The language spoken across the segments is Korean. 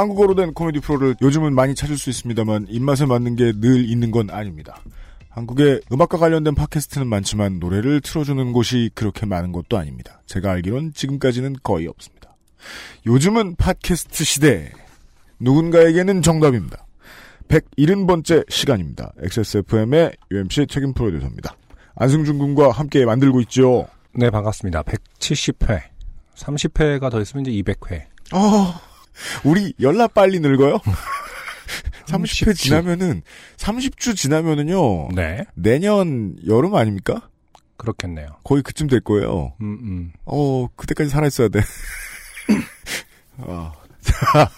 한국어로 된 코미디 프로를 요즘은 많이 찾을 수 있습니다만 입맛에 맞는 게 늘 있는 건 아닙니다. 한국에 음악과 관련된 팟캐스트는 많지만 노래를 틀어주는 곳이 그렇게 많은 것도 아닙니다. 제가 알기론 지금까지는 거의 없습니다. 요즘은 팟캐스트 시대. 누군가에게는 정답입니다. 170번째 시간입니다. XSFM의 UMC 책임 프로듀서입니다. 안승준 군과 함께 만들고 있죠. 네, 반갑습니다. 170회. 30회가 더 있으면 이제 200회. 어, 우리 열나 빨리 늙어요? 30회 30주. 지나면은 30주 지나면은요. 네. 내년 여름 아닙니까? 그렇겠네요. 거의 그쯤 될 거예요. 음, 음. 어, 그때까지 살아 있어야 돼. 어, 자,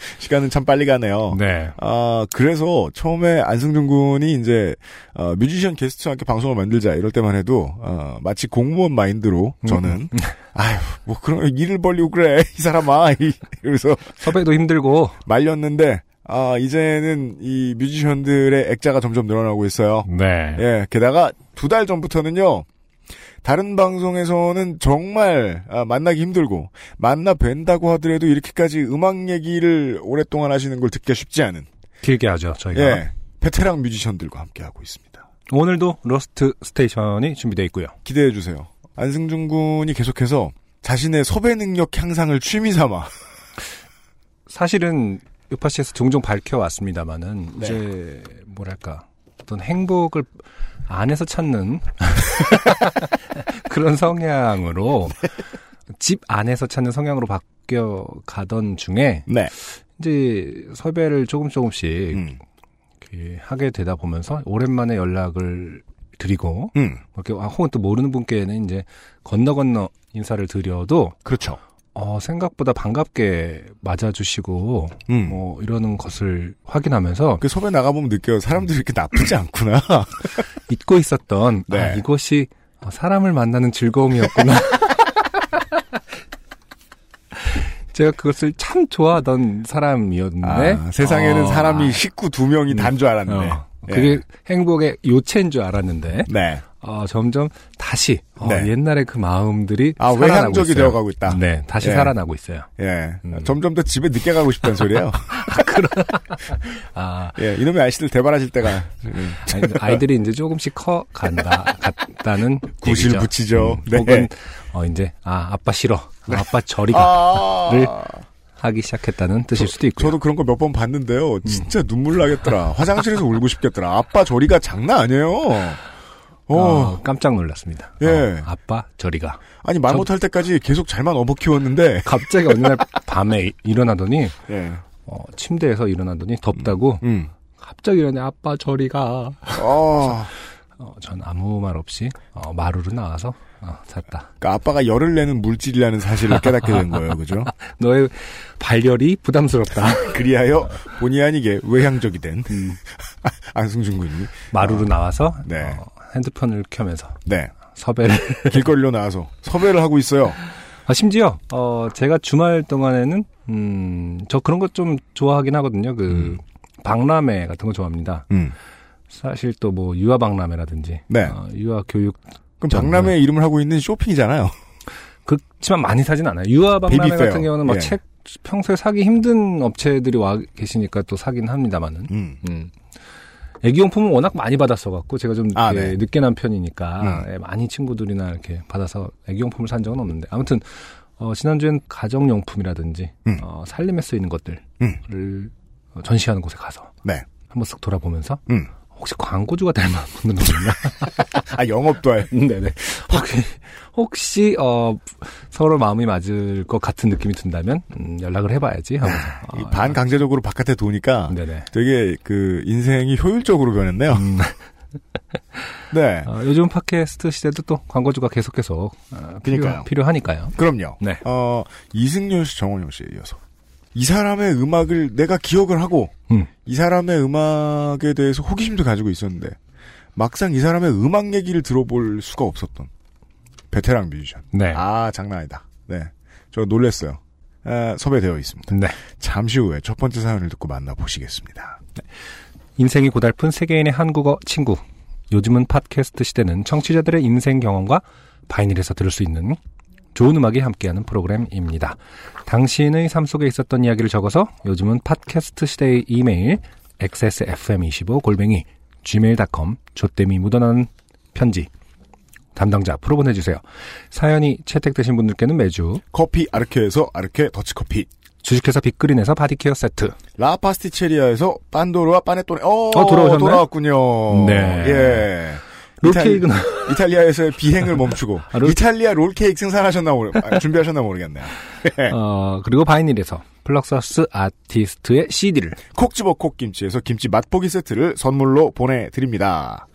시간은 참 빨리 가네요. 네. 아, 그래서 처음에 안승준 군이 이제, 어, 뮤지션 게스트와 함께 방송을 만들자 이럴 때만 해도, 어, 마치 공무원 마인드로 저는, 아휴, 뭐 그런 일을 벌리고 그래, 이 사람아. 이- 이러면서 섭외도 힘들고. 말렸는데, 아, 이제는 이 뮤지션들의 액자가 점점 늘어나고 있어요. 네. 예, 게다가 두 달 전부터는요, 다른 방송에서는 정말 아, 만나기 힘들고, 만나 뵌다고 하더라도 이렇게까지 음악 얘기를 오랫동안 하시는 걸 듣기 쉽지 않은, 길게 하죠, 저희가. 예, 베테랑 뮤지션들과 함께 하고 있습니다. 오늘도 러스트 스테이션이 준비되어 있고요. 기대해 주세요. 안승준 군이 계속해서 자신의 섭외 능력 향상을 취미 삼아, 사실은 요파시에서 종종 밝혀왔습니다만은 네. 이제 뭐랄까 어떤 행복을 안에서 찾는 그런 성향으로 집 안에서 찾는 성향으로 바뀌어 가던 중에 네. 이제 섭외를 조금 조금씩 음, 하게 되다 보면서 오랜만에 연락을 드리고 음, 이렇게 아, 혹은 또 모르는 분께는 이제 건너 건너 인사를 드려도 그렇죠. 어, 생각보다 반갑게 맞아주시고, 음. 뭐, 이러는 것을 확인하면서 그 섭외 나가보면 느껴요. 사람들이 이렇게 나쁘지 않구나. 잊고 있었던, 네. 아, 이것이 어, 사람을 만나는 즐거움이었구나. 제가 그것을 참 좋아하던 사람이었는데, 아, 세상에는 어, 사람이 식구 두 명이 단 줄 알았네. 어, 예. 그게 행복의 요체인 줄 알았는데, 네. 어, 점점 다시, 어, 네. 옛날의 그 마음들이 아, 살아나고 외향적이. 되어가고 있다. 네, 다시 예. 살아나고 있어요. 예. 음. 점점 더 집에 늦게 가고 싶다는 소리예요. 아, 예. 이놈의 아저씨들 대발하실 때가 음, 아이들- 아이들이 이제 조금씩 커 간다 같다는 구실 얘기죠. 붙이죠. 음, 네. 혹은 어 이제 아 아빠 싫어, 아, 아빠 저리가 아, 를 하기 시작했다는 뜻일 수도 있고요. 저도 그런 거 몇 번 봤는데요. 음. 진짜 눈물 나겠더라. 화장실에서 울고 싶겠더라. 아빠 저리가 장난 아니에요. 어. 어, 깜짝 놀랐습니다. 예. 어, 아빠 저리가. 아니 말 저- 못할 때까지 계속 잘만 업어 키웠는데. 갑자기 어느 날 밤에 이- 일어나더니 예. 어, 침대에서 일어나더니 덥다고 음. 갑자기 일어나 아빠 저리가. 어. 어, 전 아무 말 없이 어, 마루로 나와서 어, 잤다. 그러니까 아빠가 열을 내는 물질이라는 사실을 깨닫게 된 거예요. 그죠? 너의 발열이 부담스럽다. 그리하여 본의 아니게 외향적이 된 음. 안승준 군이. 마루로 나와서 네. 어, 핸드폰을 켜면서 네. 섭외를 길거리로 나와서 섭외를 하고 있어요. 아, 심지어 어 제가 주말 동안에는 음 저 그런 것 좀 좋아하긴 하거든요. 그 음. 박람회 같은 거 좋아합니다. 음. 사실 또 뭐 유아 박람회라든지 네. 어, 유아 교육 그럼 좀, 박람회 이름을 하고 있는 쇼핑이잖아요. 그렇지만 많이 사진 않아요. 유아 박람회. 같은 경우는 막 예. 책 평소에 사기 힘든 업체들이 와 계시니까 또 사긴 합니다만은. 음. 음. 애기용품은 워낙 많이 받았어 갖고 제가 좀 아, 네. 늦게 난 편이니까 음. 예, 많이 친구들이나 이렇게 받아서 애기용품을 산 적은 없는데 아무튼 어, 지난주엔 가정용품이라든지 음. 어, 살림에 쓰이는 것들을 음. 어, 전시하는 곳에 가서 네. 한번 쓱 돌아보면서 음. 혹시 광고주가 될 만한 분은 없나? 아, 영업도 할. 네네. 혹시, 혹시, 어, 서로 마음이 맞을 것 같은 느낌이 든다면, 음, 연락을 해봐야지 하면서. 이 어, 반강제적으로 바깥에 도니까 네네. 되게 그 인생이 효율적으로 변했네요. 음, 네. 어, 요즘 팟캐스트 시대도 또 광고주가 계속해서 어, 필요. 필요하니까요. 그럼요. 네. 어, 이승윤 씨, 정원영 씨에 이어서 이 사람의 음악을 내가 기억을 하고 음. 이 사람의 음악에 대해서 호기심도 가지고 있었는데 막상 이 사람의 음악 얘기를 들어볼 수가 없었던 베테랑 뮤지션. 네. 아 장난 아니다. 네, 저 놀랬어요. 아, 섭외되어 있습니다. 네. 잠시 후에 첫 번째 사연을 듣고 만나보시겠습니다. 인생이 고달픈 세계인의 한국어 친구. 요즘은 팟캐스트 시대는 청취자들의 인생 경험과 바이닐에서 들을 수 있는 좋은 음악이 함께하는 프로그램입니다. 당신의 삶 속에 있었던 이야기를 적어서 요즘은 팟캐스트 시대의 이메일 xsfm25 골뱅이 gmail.com 조땜이 묻어나는 편지 담당자 앞으로 보내주세요. 사연이 채택되신 분들께는 매주 커피 아르케에서 아르케 더치커피, 주식회사 빅그린에서 body care 세트 라 파스티체리아에서 pandoro와 panettone. 어, 어, 돌아오셨네? 돌아왔군요. 네. 예. 롤케이크는 이탈리아 에서의 비행을 멈추고 아, 롤- 이탈리아 롤케이크 생산하셨나 모르 아, 준비하셨나 모르겠네요. 어, 그리고 바이닐에서 플럭서스 아티스트의 CD를 콕 집어 콕 김치에서 김치 맛보기 세트를 선물로 보내드립니다.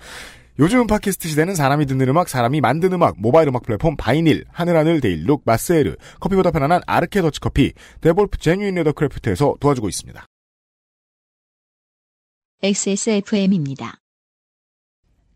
요즘 팟캐스트 시대는 사람이 듣는 음악, 사람이 만든 음악, 모바일 음악 플랫폼 바이닐, 하늘하늘 데일룩, 마스에르, 커피보다 편안한 아르케 더치커피, 데볼프 제뉴인 레더크래프트에서 도와주고 있습니다. XSFM입니다.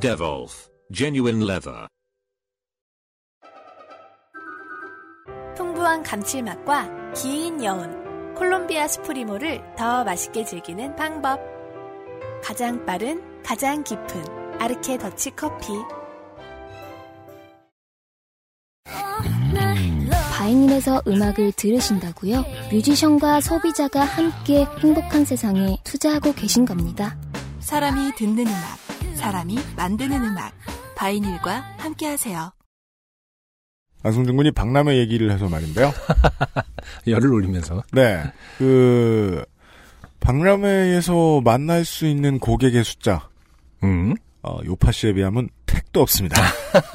Devolf, genuine leather. 풍부한 감칠맛과 긴 여운, 콜롬비아 스프리모를 더 맛있게 즐기는 방법. 가장 빠른, 가장 깊은 아르케 더치 커피. 바이닐에서 음악을 들으신다고요? 뮤지션과 소비자가 함께 행복한 세상에 투자하고 계신 겁니다. 사람이 듣는 음악, 사람이 만드는 음악. 바이닐과 함께하세요. 안승준 군이 박람회 얘기를 해서 말인데요. 열을 올리면서 네. 그, 박람회에서 만날 수 있는 고객의 숫자, 음 어, 요파 씨에 비하면 택도 없습니다.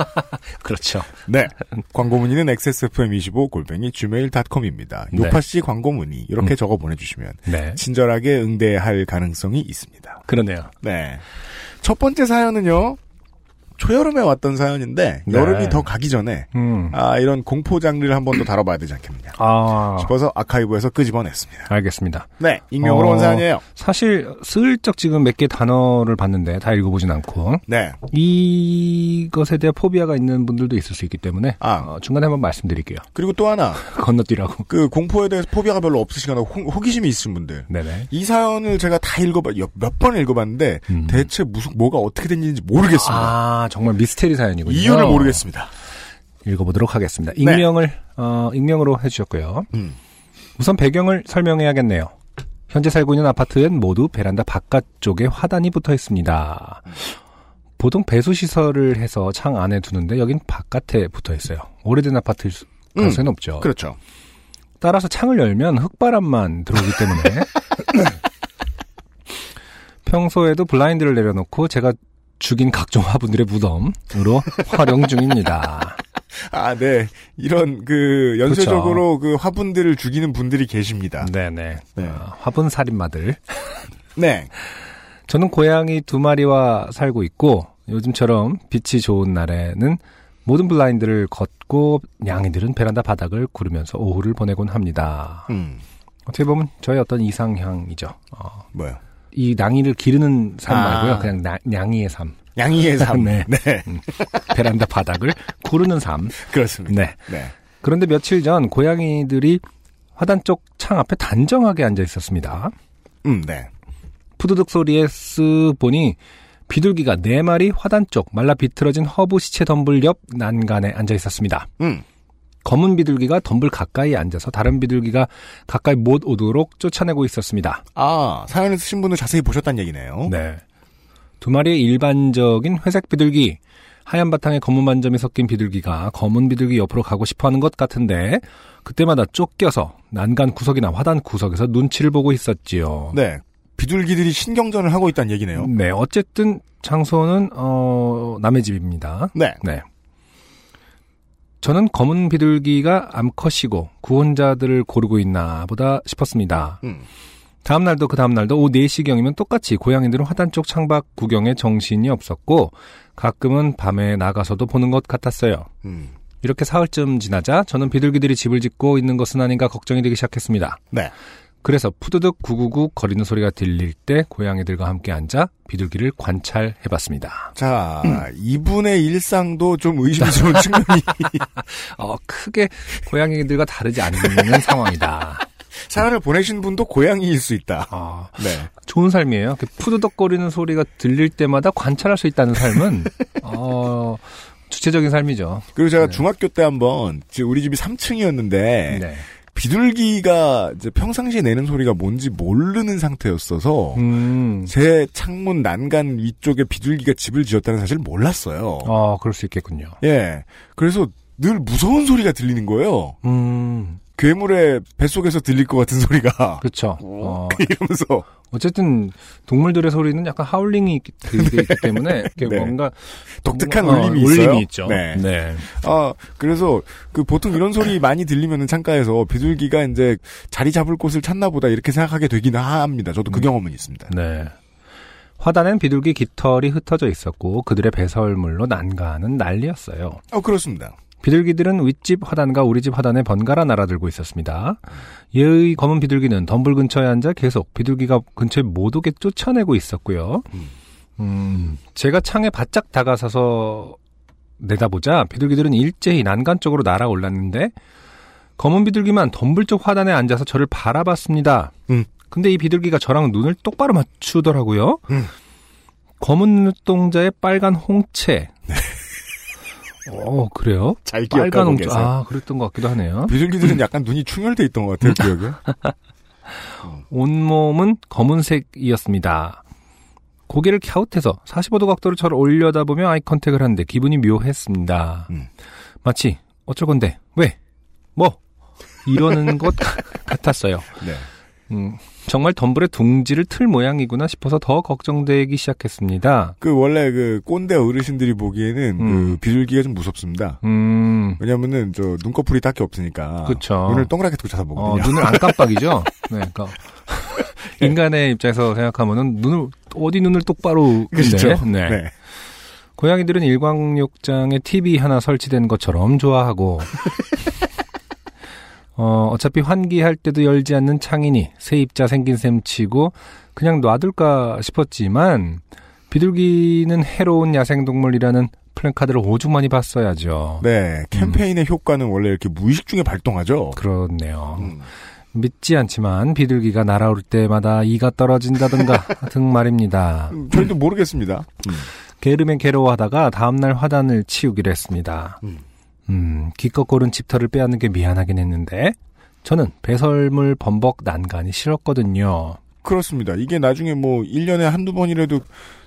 그렇죠. 네. 광고 문의는 XSFM25 골뱅이 gmail.com입니다. 네. 요파 씨 광고 문의 이렇게 음. 적어 보내주시면 네 친절하게 응대할 가능성이 있습니다. 그러네요. 네. 첫 번째 사연은요. 초여름에 왔던 사연인데 네. 여름이 더 가기 전에 음. 아 이런 공포 장르를 한 번 더 다뤄봐야 되지 않겠느냐 아 싶어서 아카이브에서 끄집어냈습니다. 알겠습니다. 네, 익명으로 어. 온 사연이에요. 사실 슬쩍 지금 몇 개 단어를 봤는데 다 읽어보진 않고 네, 이것에 대한 포비아가 있는 분들도 있을 수 있기 때문에 아. 어, 중간에 한번 말씀드릴게요. 그리고 또 하나 건너뛰라고. 그 공포에 대해서 포비아가 별로 없으시거나 호, 호기심이 있으신 분들 네네. 이 사연을 제가 다 읽어봐 몇 번 읽어봤는데 음. 대체 무슨 뭐가 어떻게 된지 모르겠습니다. 아 정말 미스테리 사연이군요. 이유를 모르겠습니다. 읽어보도록 하겠습니다. 익명을 어, 익명으로 해주셨고요. 음. 우선 배경을 설명해야겠네요. 현재 살고 있는 아파트엔 모두 베란다 바깥쪽에 화단이 붙어 있습니다. 보통 배수 시설을 해서 창 안에 두는데 여긴 바깥에 붙어 있어요. 오래된 아파트일 수- 가능성이 높죠. 그렇죠. 따라서 창을 열면 흙바람만 들어오기 때문에 평소에도 블라인드를 내려놓고 제가 죽인 각종 화분들의 무덤으로 활용 중입니다. 아, 네. 이런 그 연쇄적으로 그 화분들을 죽이는 분들이 계십니다. 네네. 네. 어, 화분 살인마들. 네. 저는 고양이 두 마리와 살고 있고 요즘처럼 빛이 좋은 날에는 모든 블라인드를 걷고 냥이들은 베란다 바닥을 구르면서 오후를 보내곤 합니다. 음. 어떻게 보면 저의 어떤 이상향이죠. 어, 뭐요? 이 냥이를 기르는 삶 아. 말고요. 그냥 나- 냥이의 삶. 양이의 삶. 네. 네. 베란다 바닥을 구르는 삶. 그렇습니다. 네. 네. 그런데 며칠 전 고양이들이 화단 쪽 창 앞에 단정하게 앉아 있었습니다. 음, 네. 푸드득 소리에 쓱 보니 비둘기가 네 마리 화단 쪽 말라 비틀어진 허브 시체 덤불 옆 난간에 앉아 있었습니다. 음. 검은 비둘기가 덤불 가까이 앉아서 다른 비둘기가 가까이 못 오도록 쫓아내고 있었습니다. 아, 사연을 쓰신 분은 자세히 보셨다는 얘기네요. 네. 두 마리의 일반적인 회색 비둘기, 하얀 바탕에 검은 반점이 섞인 비둘기가 검은 비둘기 옆으로 가고 싶어 하는 것 같은데 그때마다 쫓겨서 난간 구석이나 화단 구석에서 눈치를 보고 있었지요. 네. 비둘기들이 신경전을 하고 있다는 얘기네요. 네, 어쨌든 장소는 어 남의 집입니다. 네. 네. 저는 검은 비둘기가 암컷이고 구원자들을 고르고 있나 보다 싶었습니다. 음. 다음 날도 그 다음 날도 오후 4시경이면 똑같이 고양이들은 화단 쪽 창밖 구경에 정신이 없었고 가끔은 밤에 나가서도 보는 것 같았어요. 음. 이렇게 사흘쯤 지나자 저는 비둘기들이 집을 짓고 있는 것은 아닌가 걱정이 되기 시작했습니다. 네. 그래서 푸드득 구구구 거리는 소리가 들릴 때 고양이들과 함께 앉아 비둘기를 관찰해봤습니다. 자, 이분의 일상도 좀 의심스러운 측면이 어, 크게 고양이들과 다르지 않는 상황이다. 사연을 보내신 분도 고양이일 수 있다. 어, 네. 좋은 삶이에요. 이렇게 푸드덕거리는 소리가 들릴 때마다 관찰할 수 있다는 삶은 어, 주체적인 삶이죠. 그리고 제가 네. 중학교 때 한번 우리 집이 3층이었는데 네. 비둘기가 이제 평상시에 내는 소리가 뭔지 모르는 상태였어서 음, 제 창문 난간 위쪽에 비둘기가 집을 지었다는 사실을 몰랐어요. 어, 그럴 수 있겠군요. 예. 그래서 늘 무서운 소리가 들리는 거예요. 음, 괴물의 뱃속에서 들릴 것 같은 소리가. 그렇죠. 어, 이러면서. 어쨌든 동물들의 소리는 약간 하울링이 들리게 있기 때문에 이렇게 네. 뭔가 독특한 어, 울림이 있어요. 울림이 있죠. 네. 네. 아, 그래서 그 보통 이런 소리 많이 들리면은 창가에서 비둘기가 이제 자리 잡을 곳을 찾나 보다 이렇게 생각하게 되긴 합니다. 저도 그 경험은 있습니다. 네. 화단엔 비둘기 깃털이 흩어져 있었고 그들의 배설물로 난가하는 난리였어요. 어, 그렇습니다. 비둘기들은 윗집 화단과 우리 집 화단에 번갈아 날아들고 있었습니다. 얘의 검은 비둘기는 덤불 근처에 앉아 계속 비둘기가 근처에 못 오게 쫓아내고 있었고요. 음. 음, 제가 창에 바짝 다가서서 내다보자 비둘기들은 일제히 난간 쪽으로 날아올랐는데 검은 비둘기만 덤불 쪽 화단에 앉아서 저를 바라봤습니다. 음. 근데 이 비둘기가 저랑 눈을 똑바로 맞추더라고요. 음. 검은 눈동자에 빨간 홍채. 어, 그래요? 잘 기억하고. 계세요. 아, 그랬던 것 같기도 하네요. 비둘기들은 약간 눈이 충혈돼 있던 것 같아요, 기억에. 온몸은 검은색이었습니다. 고개를 갸웃해서 45도 각도로 저를 올려다보며 아이 컨택을 하는데 기분이 묘했습니다. 음. 마치 어쩔 건데 왜? 뭐? 이러는 것 같았어요. 네. 음, 정말 덤불의 둥지를 틀 모양이구나 싶어서 더 걱정되기 시작했습니다. 그 원래 그 꼰대 어르신들이 보기에는 음. 그 비둘기가 좀 무섭습니다. 음, 왜냐면은 저 눈꺼풀이 딱히 없으니까. 그쵸. 눈을 동그랗게 뜨고 어, 쳐다보거든요. 눈을 안 깜빡이죠? 네, 그러니까 인간의 입장에서 생각하면은 눈을 어디 눈을 똑바로 그렇죠. 네. 네. 고양이들은 일광욕장에 TV 하나 설치된 것처럼 좋아하고 어, 어차피 환기할 때도 열지 않는 창이니 세입자 생긴 셈 치고 그냥 놔둘까 싶었지만 비둘기는 해로운 야생동물이라는 플랜카드를 오죽 많이 봤어야죠. 네. 캠페인의 효과는 원래 이렇게 무의식 중에 발동하죠. 그렇네요. 음. 믿지 않지만 비둘기가 날아올 때마다 이가 떨어진다든가 등 말입니다. 음, 저희도 모르겠습니다. 음. 게으름에 괴로워하다가 다음날 화단을 치우기로 했습니다. 음. 음, 기껏 고른 집털을 빼앗는 게 미안하긴 했는데 저는 배설물 범벅 난간이 싫었거든요. 그렇습니다. 이게 나중에 뭐 1년에 한두 번이라도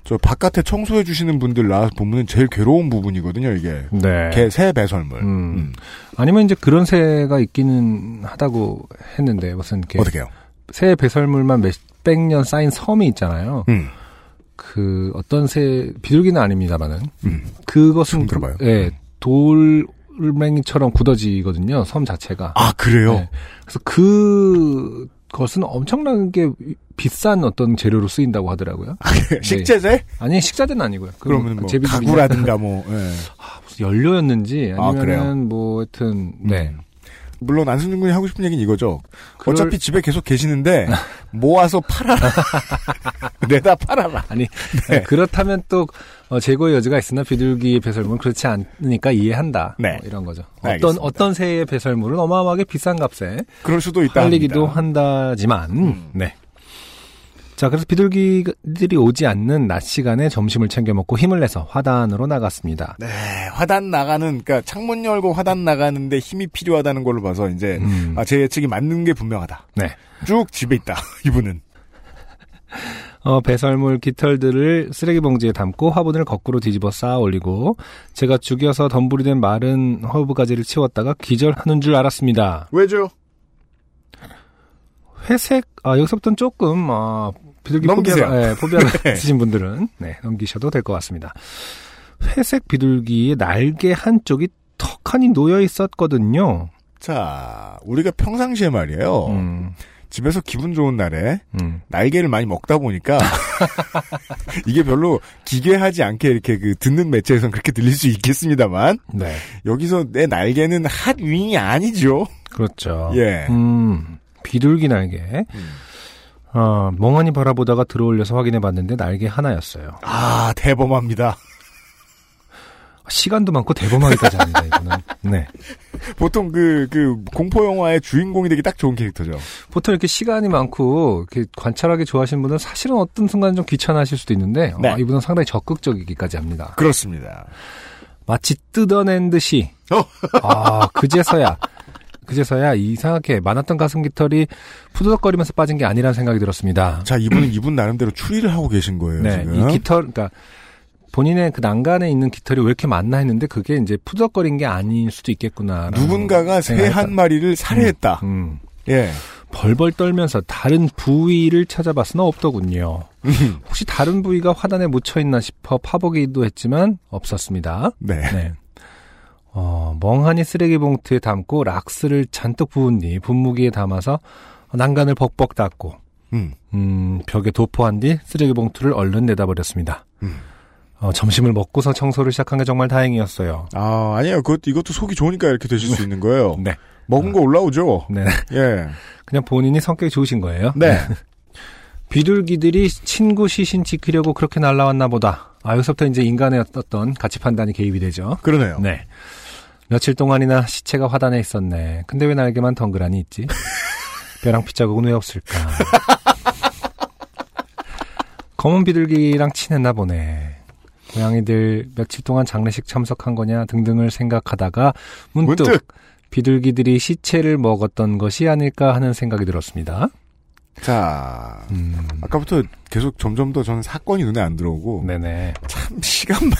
저 바깥에 청소해 주시는 분들 나와서 보면 제일 괴로운 부분이거든요, 이게. 네. 개, 새 배설물. 음. 음. 아니면 이제 그런 새가 있기는 하다고 했는데 무슨 이렇게 어떻게요? 새 배설물만 몇백 년 쌓인 섬이 있잖아요. 음. 그 어떤 새 비둘기는 아닙니다만은 음. 그것은 들어봐요. 예, 돌 멩이처럼 굳어지거든요. 섬 자체가. 아, 그래요? 네. 그래서 그 것은 엄청나게 비싼 어떤 재료로 쓰인다고 하더라고요. 식재재? 아니 식자재는 아니고요. 그 그러면 뭐 가구라든가 뭐. 예. 무슨 연료였는지 아, 그래요? 아니면은 뭐 하여튼 네. 음. 물론 안승준 군이 하고 싶은 얘기는 이거죠. 그럴- 어차피 집에 계속 계시는데 모아서 팔아라. 내다 팔아라. 아니 네. 그렇다면 또 어, 재고의 여지가 있으나 비둘기의 배설물은 그렇지 않으니까 이해한다. 네. 뭐 이런 거죠. 알겠습니다. 어떤 어떤 새의 배설물은 어마어마하게 비싼 값에 그럴 수도 있다. 팔리기도 합니다. 한다지만 음. 네. 자, 그래서 비둘기들이 오지 않는 낮 시간에 점심을 챙겨 먹고 힘을 내서 화단으로 나갔습니다. 네, 화단 나가는, 그러니까 창문 열고 화단 나가는데 힘이 필요하다는 걸로 봐서 이제 음. 아, 제 예측이 맞는 게 분명하다. 네. 쭉 집에 있다. 이분은. 어, 배설물 깃털들을 쓰레기 봉지에 담고 화분을 거꾸로 뒤집어 쌓아 올리고 제가 죽여서 덤불이 된 마른 허브 가지를 치웠다가 기절하는 줄 알았습니다. 왜죠? 회색 아 여기서부터는 조금 아 비둘기 넘기세요. phobia, 예, phobia가 네. 있으신 분들은 네, 넘기셔도 될 것 같습니다. 회색 비둘기의 날개 한쪽이 턱하니 놓여 있었거든요. 자, 우리가 평상시에 말이에요. 음, 집에서 기분 좋은 날에 음. 날개를 많이 먹다 보니까 이게 별로 기괴하지 않게 이렇게 그 듣는 매체에선 그렇게 들릴 수 있겠습니다만 네, 여기서 내 날개는 핫 윙이 아니죠. 그렇죠. 예. 음, 비둘기 날개. 음. 어, 멍하니 바라보다가 들어올려서 확인해 봤는데 날개 하나였어요. 아 대범합니다. 시간도 많고 대범하기까지 합니다, 이거는. 네. 보통 그, 그, 공포 영화의 주인공이 되기 딱 좋은 캐릭터죠. 보통 이렇게 시간이 많고, 이렇게 관찰하기 좋아하시는 분은 사실은 어떤 순간 좀 귀찮아하실 수도 있는데, 네. 어, 이분은 상당히 적극적이기까지 합니다. 그렇습니다. 마치 뜯어낸 듯이, 어. 아, 그제서야, 그제서야 이상하게 많았던 가슴 깃털이 푸드덕거리면서 빠진 게 아니라는 생각이 들었습니다. 자, 이분은 이분 나름대로 추리를 하고 계신 거예요, 네, 지금. 이 깃털, 그러니까 본인의 그 난간에 있는 깃털이 왜 이렇게 많나 했는데 그게 이제 푸드덕거린 게 아닐 수도 있겠구나. 누군가가 새 한 마리를 살해했다. 음. 예. 벌벌 떨면서 다른 부위를 찾아봤으나 없더군요. 혹시 다른 부위가 화단에 묻혀 있나 싶어 파보기도 했지만 없었습니다. 네. 네. 어, 멍하니 쓰레기 봉투에 담고 락스를 잔뜩 부은 뒤 분무기에 담아서 난간을 벅벅 닫고 음. 음, 벽에 도포한 뒤 쓰레기 봉투를 얼른 내다버렸습니다. 음. 어, 점심을 먹고서 청소를 시작한 게 정말 다행이었어요. 아, 아니에요. 그것, 이것도 속이 좋으니까 이렇게 되실 수 있는 거예요. 네. 먹은 거 올라오죠. 네. 예. 그냥 본인이 성격이 좋으신 거예요. 네. 비둘기들이 친구 시신 지키려고 그렇게 날라왔나 보다. 아, 여기서부터 이제 인간의 어떤 가치 판단이 개입이 되죠. 그러네요. 네. 며칠 동안이나 시체가 화단에 있었네. 근데 왜 날개만 덩그라니 있지? 벼랑 핏자국은 왜 없을까? 검은 비둘기랑 친했나 보네. 고양이들 며칠 동안 장례식 참석한 거냐 등등을 생각하다가 문득, 문득! 비둘기들이 시체를 먹었던 것이 아닐까 하는 생각이 들었습니다. 자, 음, 아까부터 계속 점점 더 저는 사건이 눈에 안 들어오고 네네. 참 시간만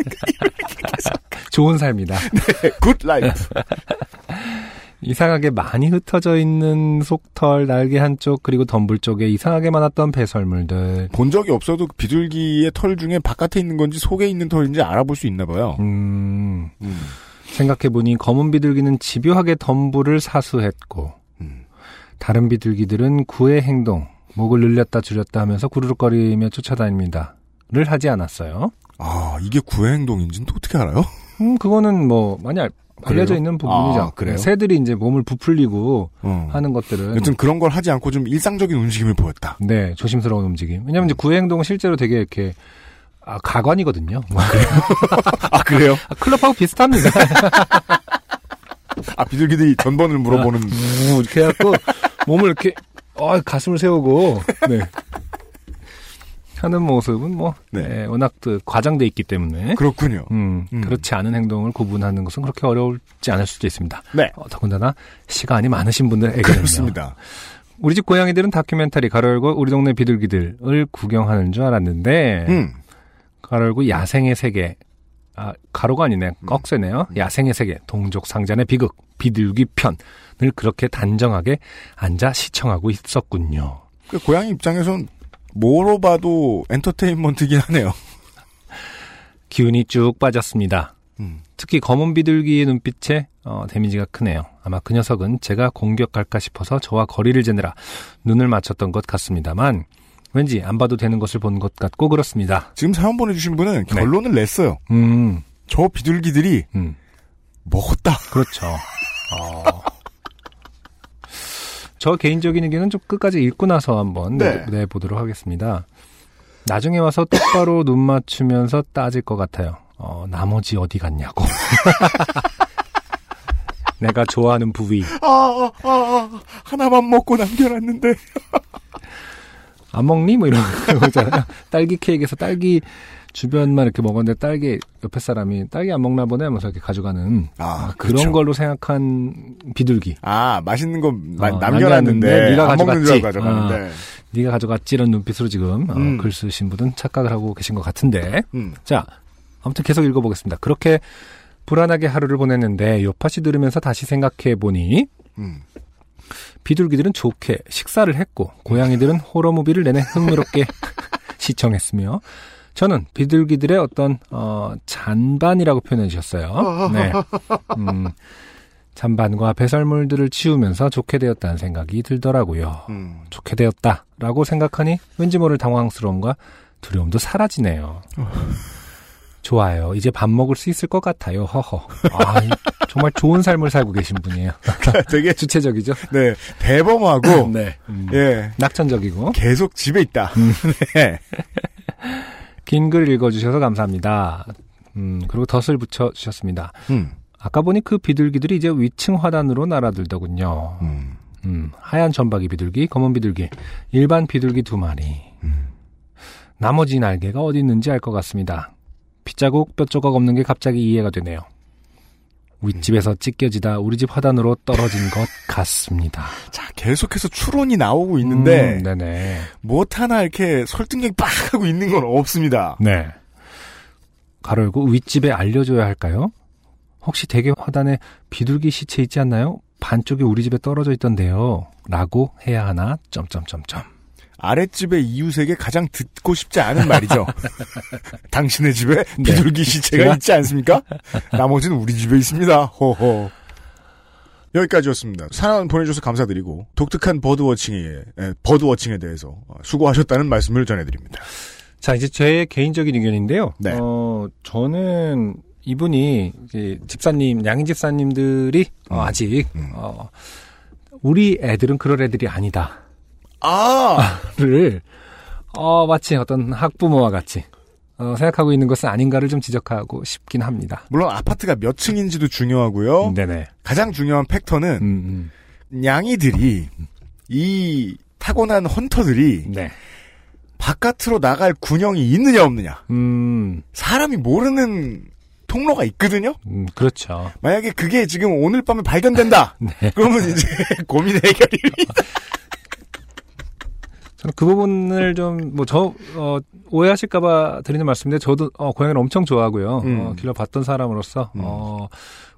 좋은 삶이다. 되네. good life. 이상하게 많이 흩어져 있는 속털, 날개 한쪽, 그리고 덤불 쪽에 이상하게 많았던 배설물들. 본 적이 없어도 그 비둘기의 털 중에 바깥에 있는 건지 속에 있는 털인지 알아볼 수 있나 봐요. 음, 음. 생각해보니 검은 비둘기는 집요하게 덤불을 사수했고, 음. 다른 비둘기들은 구의 행동, 목을 늘렸다 줄였다 하면서 구르륵거리며 쫓아다닙니다. 를 하지 않았어요. 아, 이게 구의 행동인지는 또 어떻게 알아요? 음, 그거는 뭐, 많이 알, 알려져 그래요? 있는 부분이죠. 아, 그래요? 새들이 이제 몸을 부풀리고 어. 하는 것들은. 여튼 그런 걸 하지 않고 좀 일상적인 움직임을 보였다. 네, 조심스러운 움직임. 왜냐면 이제 구의 행동은 실제로 되게 이렇게, 아, 가관이거든요. 아, 그래요? 아, 클럽하고 비슷합니다. 아, 비둘기들이 전번을 물어보는. 우, 이렇게 해갖고, 몸을 이렇게, 어, 가슴을 세우고, 네. 하는 모습은 뭐, 네. 네, 워낙 그 과장돼 있기 때문에, 그렇군요. 음, 음. 그렇지 않은 행동을 구분하는 것은 그렇게 어려울지 않을 수도 있습니다. 네. 어, 더군다나, 시간이 많으신 분들에게는요. 그렇습니다. 우리 집 고양이들은 다큐멘터리 가로 열고 우리 동네 비둘기들을 구경하는 줄 알았는데, 음. 가로 열고 야생의 세계, 아, 가로가 아니네. 꺽쇠네요. 야생의 세계, 동족 상잔의 비극, 비둘기 편을 그렇게 단정하게 앉아 시청하고 있었군요. 그 고양이 입장에선 뭐로 봐도 엔터테인먼트긴 하네요. 기운이 쭉 빠졌습니다. 음. 특히 검은 비둘기의 눈빛에 어, 데미지가 크네요. 아마 그 녀석은 제가 공격할까 싶어서 저와 거리를 재느라 눈을 맞췄던 것 같습니다만 왠지 안 봐도 되는 것을 본 것 같고 그렇습니다. 지금 사연 보내주신 분은 결론을 냈어요. 음, 저 비둘기들이 음, 먹었다. 그렇죠. 어. 저 개인적인 의견은 좀 끝까지 읽고 나서 한번 네. 내, 내보도록 하겠습니다. 나중에 와서 똑바로 눈 맞추면서 따질 것 같아요. 어, 나머지 어디 갔냐고. 내가 좋아하는 부위. 아, 아, 아, 아, 하나만 먹고 남겨놨는데. 안 먹니? 뭐 이런 거 있잖아요. 딸기 케이크에서 딸기 주변만 이렇게 먹었는데 딸기 옆에 사람이 딸기 안 먹나 보네 하면서 이렇게 가져가는 아, 그런 그렇죠. 걸로 생각한 비둘기. 아, 맛있는 거 마- 어, 남겨놨는데, 남겨놨는데 네가 가져갔지. 가져가는데. 네가 가져갔지 이런 눈빛으로 지금 어, 음. 글 쓰신 분은 착각을 하고 계신 것 같은데 음. 자 아무튼 계속 읽어보겠습니다. 그렇게 불안하게 하루를 보냈는데 요파시 들으면서 다시 생각해 보니 음. 비둘기들은 좋게 식사를 했고 고양이들은 호러 무비를 내내 흥미롭게 시청했으며 저는 비둘기들의 어떤 어 잔반이라고 표현해 주셨어요. 네. 음, 잔반과 배설물들을 치우면서 좋게 되었다는 생각이 들더라고요. 음. 좋게 되었다라고 생각하니 왠지 모를 당황스러움과 두려움도 사라지네요. 좋아요. 이제 밥 먹을 수 있을 것 같아요. 허허. 아, 이- 정말 좋은 삶을 살고 계신 분이에요. 되게 주체적이죠. 네 대범하고 네. 음, 예 낙천적이고 계속 집에 있다. 네. 긴 글 읽어주셔서 감사합니다. 음, 그리고 덧을 붙여주셨습니다. 음. 아까 보니 그 비둘기들이 이제 위층 화단으로 날아들더군요. 음. 음, 하얀 점박이 비둘기, 검은 비둘기, 일반 비둘기 두 마리. 나머지 날개가 어디 있는지 알 것 같습니다. 빗자국 뼈 조각 없는 게 갑자기 이해가 되네요. 윗집에서 찢겨지다 우리 집 화단으로 떨어진 것 같습니다. 자 계속해서 추론이 나오고 있는데 음, 네네. 못 하나 이렇게 설득력이 빡 하고 있는 건 없습니다. 네. 가로 열고 윗집에 알려줘야 할까요? 혹시 대개 화단에 비둘기 시체 있지 않나요? 반쪽이 우리 집에 떨어져 있던데요. 라고 해야 하나? 점점점점. 아랫집의 이웃에게 가장 듣고 싶지 않은 말이죠. 당신의 집에 비둘기 시체가 제가? 있지 않습니까? 나머지는 우리 집에 있습니다. 호호. 여기까지였습니다. 사연 보내주셔서 감사드리고 독특한 버드워칭에 에, 버드워칭에 대해서 어, 수고하셨다는 말씀을 전해드립니다. 자, 이제 제 개인적인 의견인데요. 네. 어, 저는 이분이 이제 집사님, 양인 집사님들이 어, 음. 아직 음. 어, 우리 애들은 그럴 애들이 아니다 를 아, 어, 마치 어떤 학부모와 같이 어, 생각하고 있는 것은 아닌가를 좀 지적하고 싶긴 합니다. 물론 아파트가 몇 층인지도 중요하고요. 네네. 가장 중요한 팩터는 음, 냥이들이 이 타고난 헌터들이 음. 네. 바깥으로 나갈 군형이 있느냐 없느냐. 음, 사람이 모르는 통로가 있거든요. 음, 그렇죠. 만약에 그게 지금 오늘 밤에 발견된다. 네. 그러면 이제 고민 해결이 저는 그 부분을 좀, 뭐, 저, 어, 오해하실까봐 드리는 말씀인데, 저도, 어, 고양이를 엄청 좋아하고요. 음. 어, 길러봤던 사람으로서, 음. 어,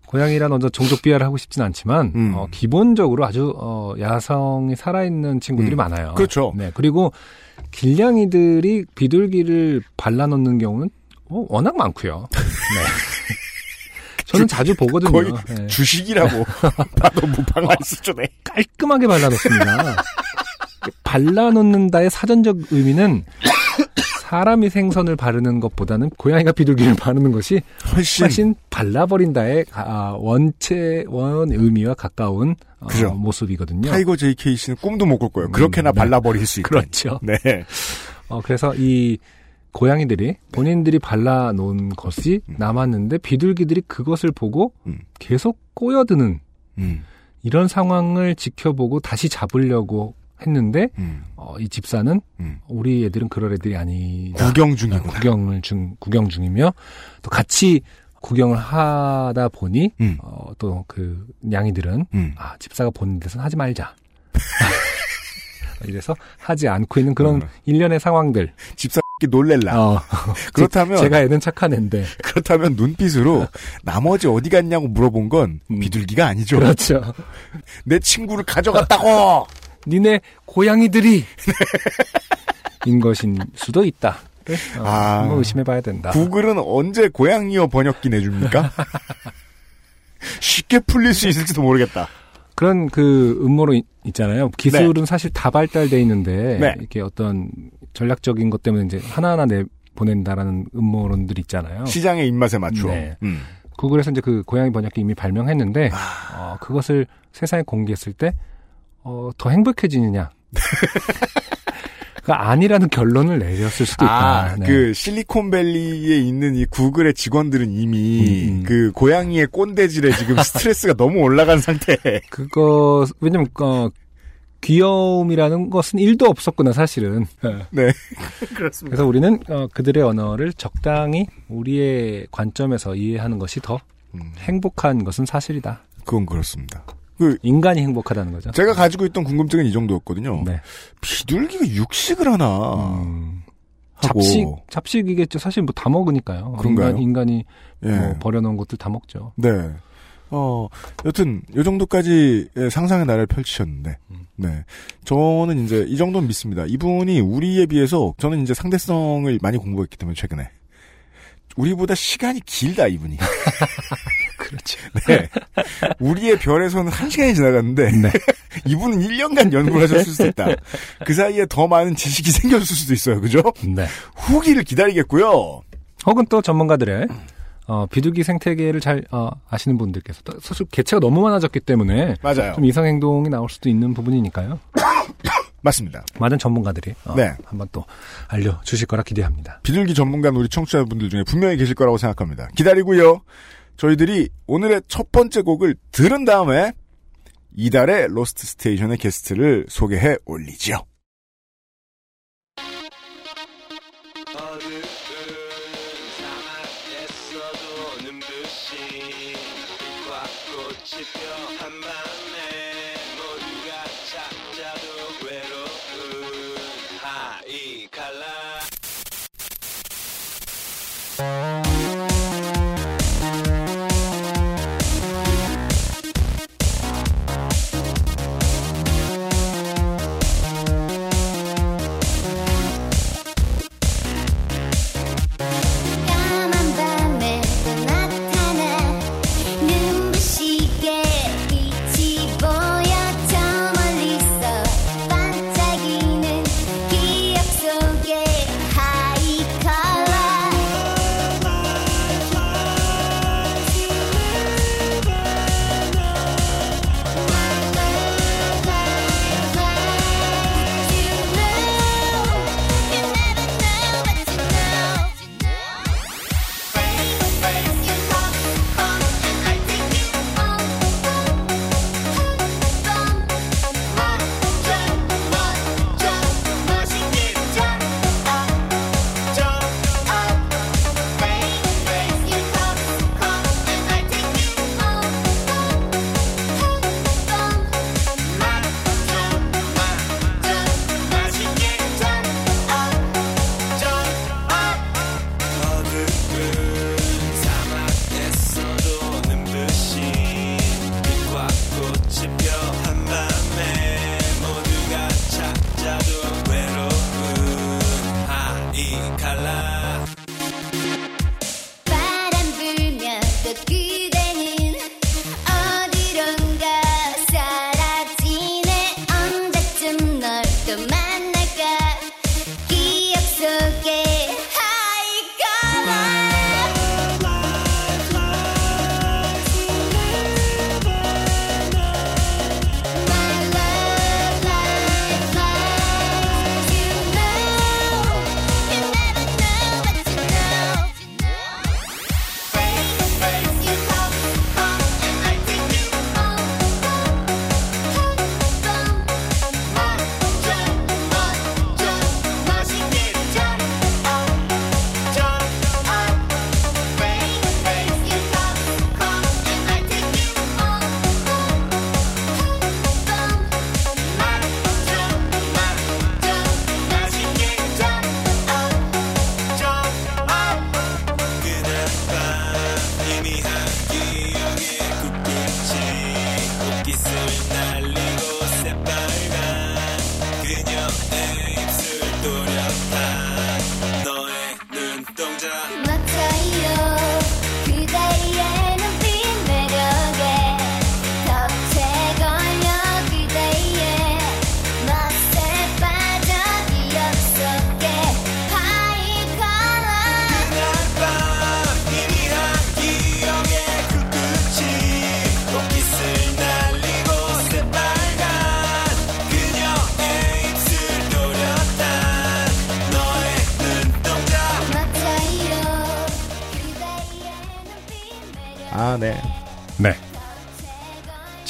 고양이란 먼저 종족 비하를 하고 싶진 않지만, 음. 어, 기본적으로 아주, 어, 야성이 살아있는 친구들이 음. 많아요. 그렇죠. 네. 그리고, 길냥이들이 비둘기를 발라놓는 경우는, 어, 워낙 많고요. 네. 저는 자주 보거든요. 거의 네. 주식이라고 봐도 무방할 수준에. 깔끔하게 발라놓습니다. 발라놓는다의 사전적 의미는 사람이 생선을 바르는 것보다는 고양이가 비둘기를 바르는 것이 훨씬, 훨씬 발라버린다의 아, 원체 원 의미와 가까운 어, 그죠. 모습이거든요. 타이거 JK 씨는 꿈도 못 꿀 거예요. 그렇게나 음, 네. 발라버릴 수 있다. 그렇죠. 네. 어, 그래서 이 고양이들이 본인들이 발라놓은 것이 남았는데 비둘기들이 그것을 보고 음. 계속 꼬여드는 음. 이런 상황을 지켜보고 다시 잡으려고 했는데 음. 어, 이 집사는 음. 우리 애들은 그럴 애들이 아니다. 구경 어, 중이구나. 구경을 중 구경 중이며 또 같이 구경을 하다 보니 음. 어, 또 그 냥이들은 음. 아 집사가 보는 데서는 하지 말자. 이래서 하지 않고 있는 그런 어. 일련의 상황들. 집사 놀렐라. 어, 그렇다면 제 가 애는 착한 애인데 그렇다면 눈빛으로 나머지 어디 갔냐고 물어본 건 음. 비둘기가 아니죠. 그렇죠. 내 친구를 가져갔다고. 니네 고양이들이 인 것인 수도 있다. 어, 아. 한번 의심해봐야 된다. 구글은 언제 고양이어 번역기 내줍니까? 쉽게 풀릴 수 있을지도 모르겠다. 그런 그 음모론 있- 있잖아요. 기술은 사실 다 발달돼 있는데 네. 이렇게 어떤 전략적인 것 때문에 이제 하나하나 내 보낸다라는 음모론들 있잖아요. 시장의 입맛에 맞춰. 네. 음. 구글에서 이제 그 고양이 번역기 이미 발명했는데 아. 어, 그것을 세상에 공개했을 때 어, 더 행복해지느냐? 그 아니라는 결론을 내렸을 수도 있다. 아, 네. 그 실리콘밸리에 있는 이 구글의 직원들은 이미 음, 음. 그 고양이의 꼰대질에 지금 스트레스가 너무 올라간 상태. 그거 왜냐면 어, 귀여움이라는 것은 일도 없었구나 사실은. 네. 그렇습니다. 그래서 우리는 어, 그들의 언어를 적당히 우리의 관점에서 이해하는 것이 더 음, 행복한 것은 사실이다. 그건 그렇습니다. 그 인간이 행복하다는 거죠. 제가 가지고 있던 궁금증은 이 정도였거든요. 네. 비둘기가 육식을 하나 음, 잡식 잡식이겠죠. 사실 뭐 다 먹으니까요. 그런가요? 인간, 이 예. 뭐 버려놓은 것들 다 먹죠. 네. 어, 여튼, 요 정도까지 의 상상의 나라를 펼치셨는데, 음. 네. 저는 이제 이 정도는 믿습니다. 이분이 우리에 비해서, 저는 이제 상대성을 많이 공부했기 때문에, 최근에. 우리보다 시간이 길다, 이분이. 그렇죠. 네. 우리의 별에서는 한 시간이 지나갔는데, 네. 이분은 1년간 연구를 하셨을 수도 있다. 그 사이에 더 많은 지식이 생겼을 수도 있어요. 그죠? 네. 후기를 기다리겠고요. 혹은 또 전문가들의 어, 비둘기 생태계를 잘 어, 아시는 분들께서 또 사실 개체가 너무 많아졌기 때문에 맞아요. 좀 이상 행동이 나올 수도 있는 부분이니까요. 맞습니다. 많은 전문가들이 어, 네. 한번 또 알려주실 거라 기대합니다. 비둘기 전문가 우리 청취자분들 중에 분명히 계실 거라고 생각합니다. 기다리고요. 저희들이 오늘의 첫 번째 곡을 들은 다음에 이달의 로스트 스테이션의 게스트를 소개해 올리죠.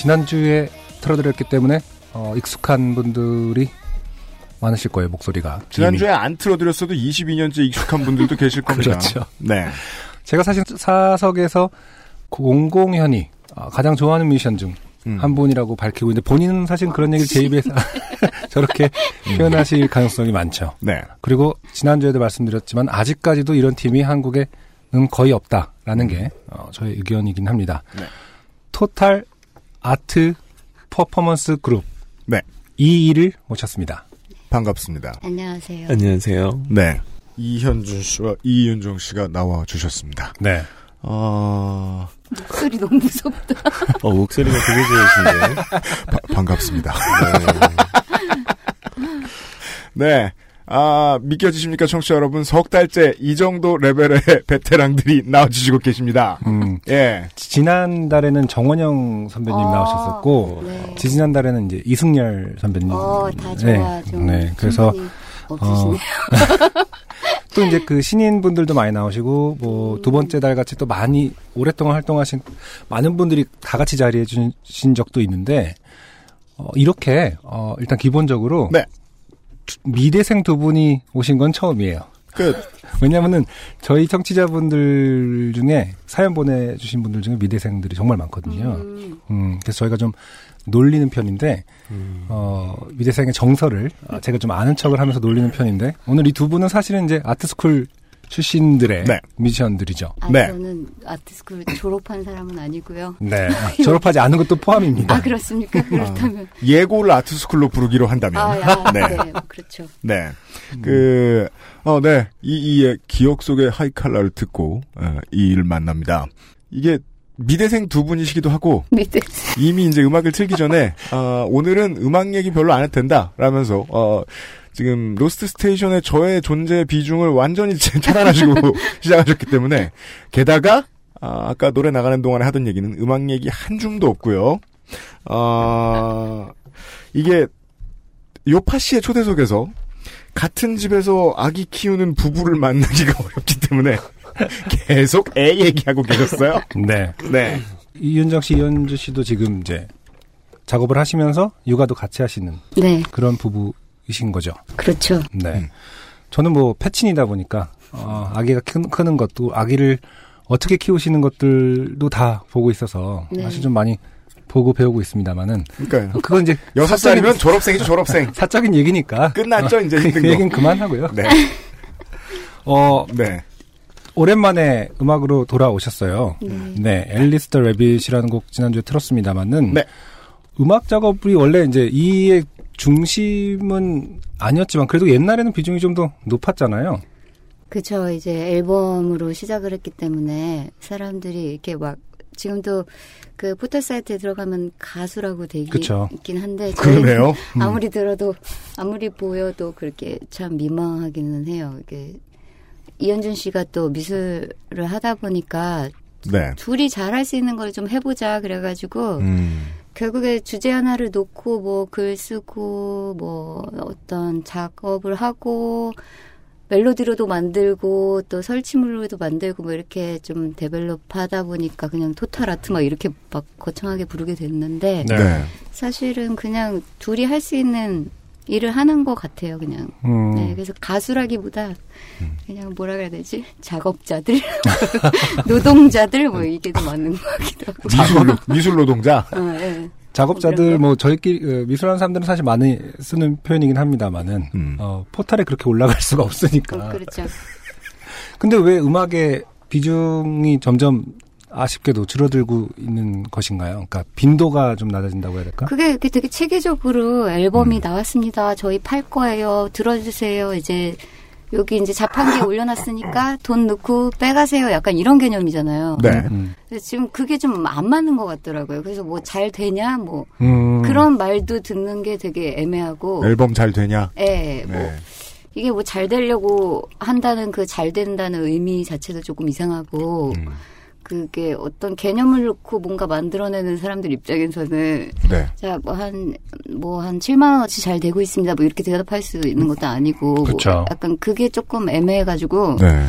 지난주에 틀어드렸기 때문에 어, 익숙한 분들이 많으실 거예요 목소리가. 지난주에 안 틀어드렸어도 22년째 익숙한 분들도 계실 겁니다. 그렇죠. 네. 제가 사실 사석에서 공공현이 어, 가장 좋아하는 뮤지션 중 음. 한 분이라고 밝히고 있는데 본인은 사실 그런 얘기를 제 입에서 저렇게 표현하실 가능성이 많죠. 네. 그리고 지난주에도 말씀드렸지만 아직까지도 이런 팀이 한국에는 거의 없다라는 게 어, 저의 의견이긴 합니다. 네. 토탈 아트 퍼포먼스 그룹 네. 이일을 모셨습니다. 반갑습니다. 안녕하세요. 안녕하세요. 네. 이현준 씨와 이윤정 씨가 나와 주셨습니다. 네. 어, 목소리 너무 무섭다. 어, 목소리가 되게 좋으신데. 바- 반갑습니다. 네. 아, 믿겨지십니까, 청취자 여러분? 석 달째 이 정도 레벨의 베테랑들이 나와주시고 계십니다. 음, 예. 지난달에는 정원영 선배님 어, 나오셨었고 네. 지지난달에는 이제 이승열 선배님. 어, 다 좋아. 좀 네. 그래서 없으시네요. 또 이제 그 신인분들도 많이 나오시고 뭐 음. 두 번째 달 같이 또 많이 오랫동안 활동하신 많은 분들이 다 같이 자리해 주신 적도 있는데 어, 이렇게 어, 일단 기본적으로 네. 두- 미대생 두 분이 오신 건 처음이에요. 끝. 왜냐면은 저희 청취자분들 중에 사연 보내주신 분들 중에 미대생들이 정말 많거든요. 음, 음, 그래서 저희가 좀 놀리는 편인데, 어, 미대생의 정서를 어, 제가 좀 아는 척을 하면서 놀리는 편인데, 오늘 이 두 분은 사실은 이제 아트스쿨 출신들의 네. 뮤지션들이죠. 아, 네. 저는 아트스쿨 졸업한 사람은 아니고요. 네. 졸업하지 않은 것도 포함입니다. 아, 그렇습니까? 그렇다면. 예고를 art school로 부르기로 한다면. 아, 야, 네. 네. 그렇죠. 네. 그, 어, 네. 이, 이의 기억 속의 하이칼라를 듣고, 어, 이 일을 만납니다. 이게 미대생 두 분이시기도 하고. 이미 이제 음악을 틀기 전에, 어, 오늘은 음악 얘기 별로 안 해도 된다. 라면서, 어, 지금 로스트 스테이션의 저의 존재 비중을 완전히 차단하시고 시작하셨기 때문에, 게다가, 아, 아까 노래 나가는 동안에 하던 얘기는 음악 얘기 한 줌도 없고요. 어, 이게 요파 씨의 초대석에서 같은 집에서 아기 키우는 부부를 만나기가 어렵기 때문에 계속 애 얘기하고 계셨어요. 네. 네. 이윤정 씨, 이현주 씨도 지금 이제 작업을 하시면서 육아도 같이 하시는 네, 그런 부부 이신 거죠. 그렇죠. 네. 음. 저는 뭐 패친이다 보니까 어, 아기가 크, 크는 것도 아기를 어떻게 키우시는 것들도 다 보고 있어서 네. 사실 좀 많이 보고 배우고 있습니다만은 그러니까요. 그건 이제 여섯 살이면 졸업생이죠, 졸업생. 사적인 얘기니까 끝났죠, 이제 그, 힘든 그 얘기는 거. 그만하고요. 네. 어 네. 오랜만에 음악으로 돌아오셨어요. 네. 네, 앨리스 더 레빗이라는 곡 지난주에 틀었습니다만은 네. 음악 작업이 원래 이제 이의 중심은 아니었지만 그래도 옛날에는 비중이 좀 더 높았잖아요. 그쵸. 이제 앨범으로 시작을 했기 때문에 사람들이 이렇게 막 지금도 그 포털 사이트에 들어가면 가수라고 돼 그쵸. 있긴 한데 그러네요. 아무리 들어도 아무리 보여도 그렇게 참 민망하기는 해요. 이게 이현준 씨가 또 미술을 하다 보니까 네. 둘이 잘할 수 있는 걸 좀 해보자 그래가지고 음. 결국에 주제 하나를 놓고 뭐 글 쓰고 뭐 어떤 작업을 하고 멜로디로도 만들고 또 설치물로도 만들고 뭐 이렇게 좀 데벨롭 하다 보니까 그냥 토탈 아트 막 이렇게 막 거창하게 부르게 됐는데 네. 네. 사실은 그냥 둘이 할 수 있는 일을 하는 것 같아요 그냥 음, 네 그래서 가수라기보다 그냥 뭐라 그래야 되지 작업자들 노동자들 뭐 이게 더 맞는 것 같기도 하고 미술, 미술 노동자. 어, 예. 작업자들 거? 뭐 저희끼리 어, 미술하는 사람들은 사실 많이 쓰는 표현이긴 합니다만은 음. 어, 포탈에 그렇게 올라갈 수가 없으니까. 어, 그렇죠. 근데 왜 음악의 비중이 점점 아쉽게도 줄어들고 있는 것인가요? 그러니까 빈도가 좀 낮아진다고 해야 될까? 그게 되게 체계적으로 앨범이 나왔습니다. 저희 팔 거예요. 들어주세요. 이제 여기 이제 자판기에 올려놨으니까 돈 넣고 빼가세요. 약간 이런 개념이잖아요. 네. 음. 그래서 지금 그게 좀 안 맞는 것 같더라고요. 그래서 뭐 잘 되냐, 뭐 음. 그런 말도 듣는 게 되게 애매하고, 앨범 잘 되냐? 예, 뭐 네. 이게 뭐 잘 되려고 한다는 그 잘 된다는 의미 자체도 조금 이상하고. 음. 그게 어떤 개념을 놓고 뭔가 만들어내는 사람들 입장에서는 네. 자, 뭐 한, 뭐한 7만 원어치 잘 되고 있습니다. 뭐 이렇게 대답할 수 있는 것도 아니고. 뭐 그쵸. 약간 그게 조금 애매해 가지고. 네.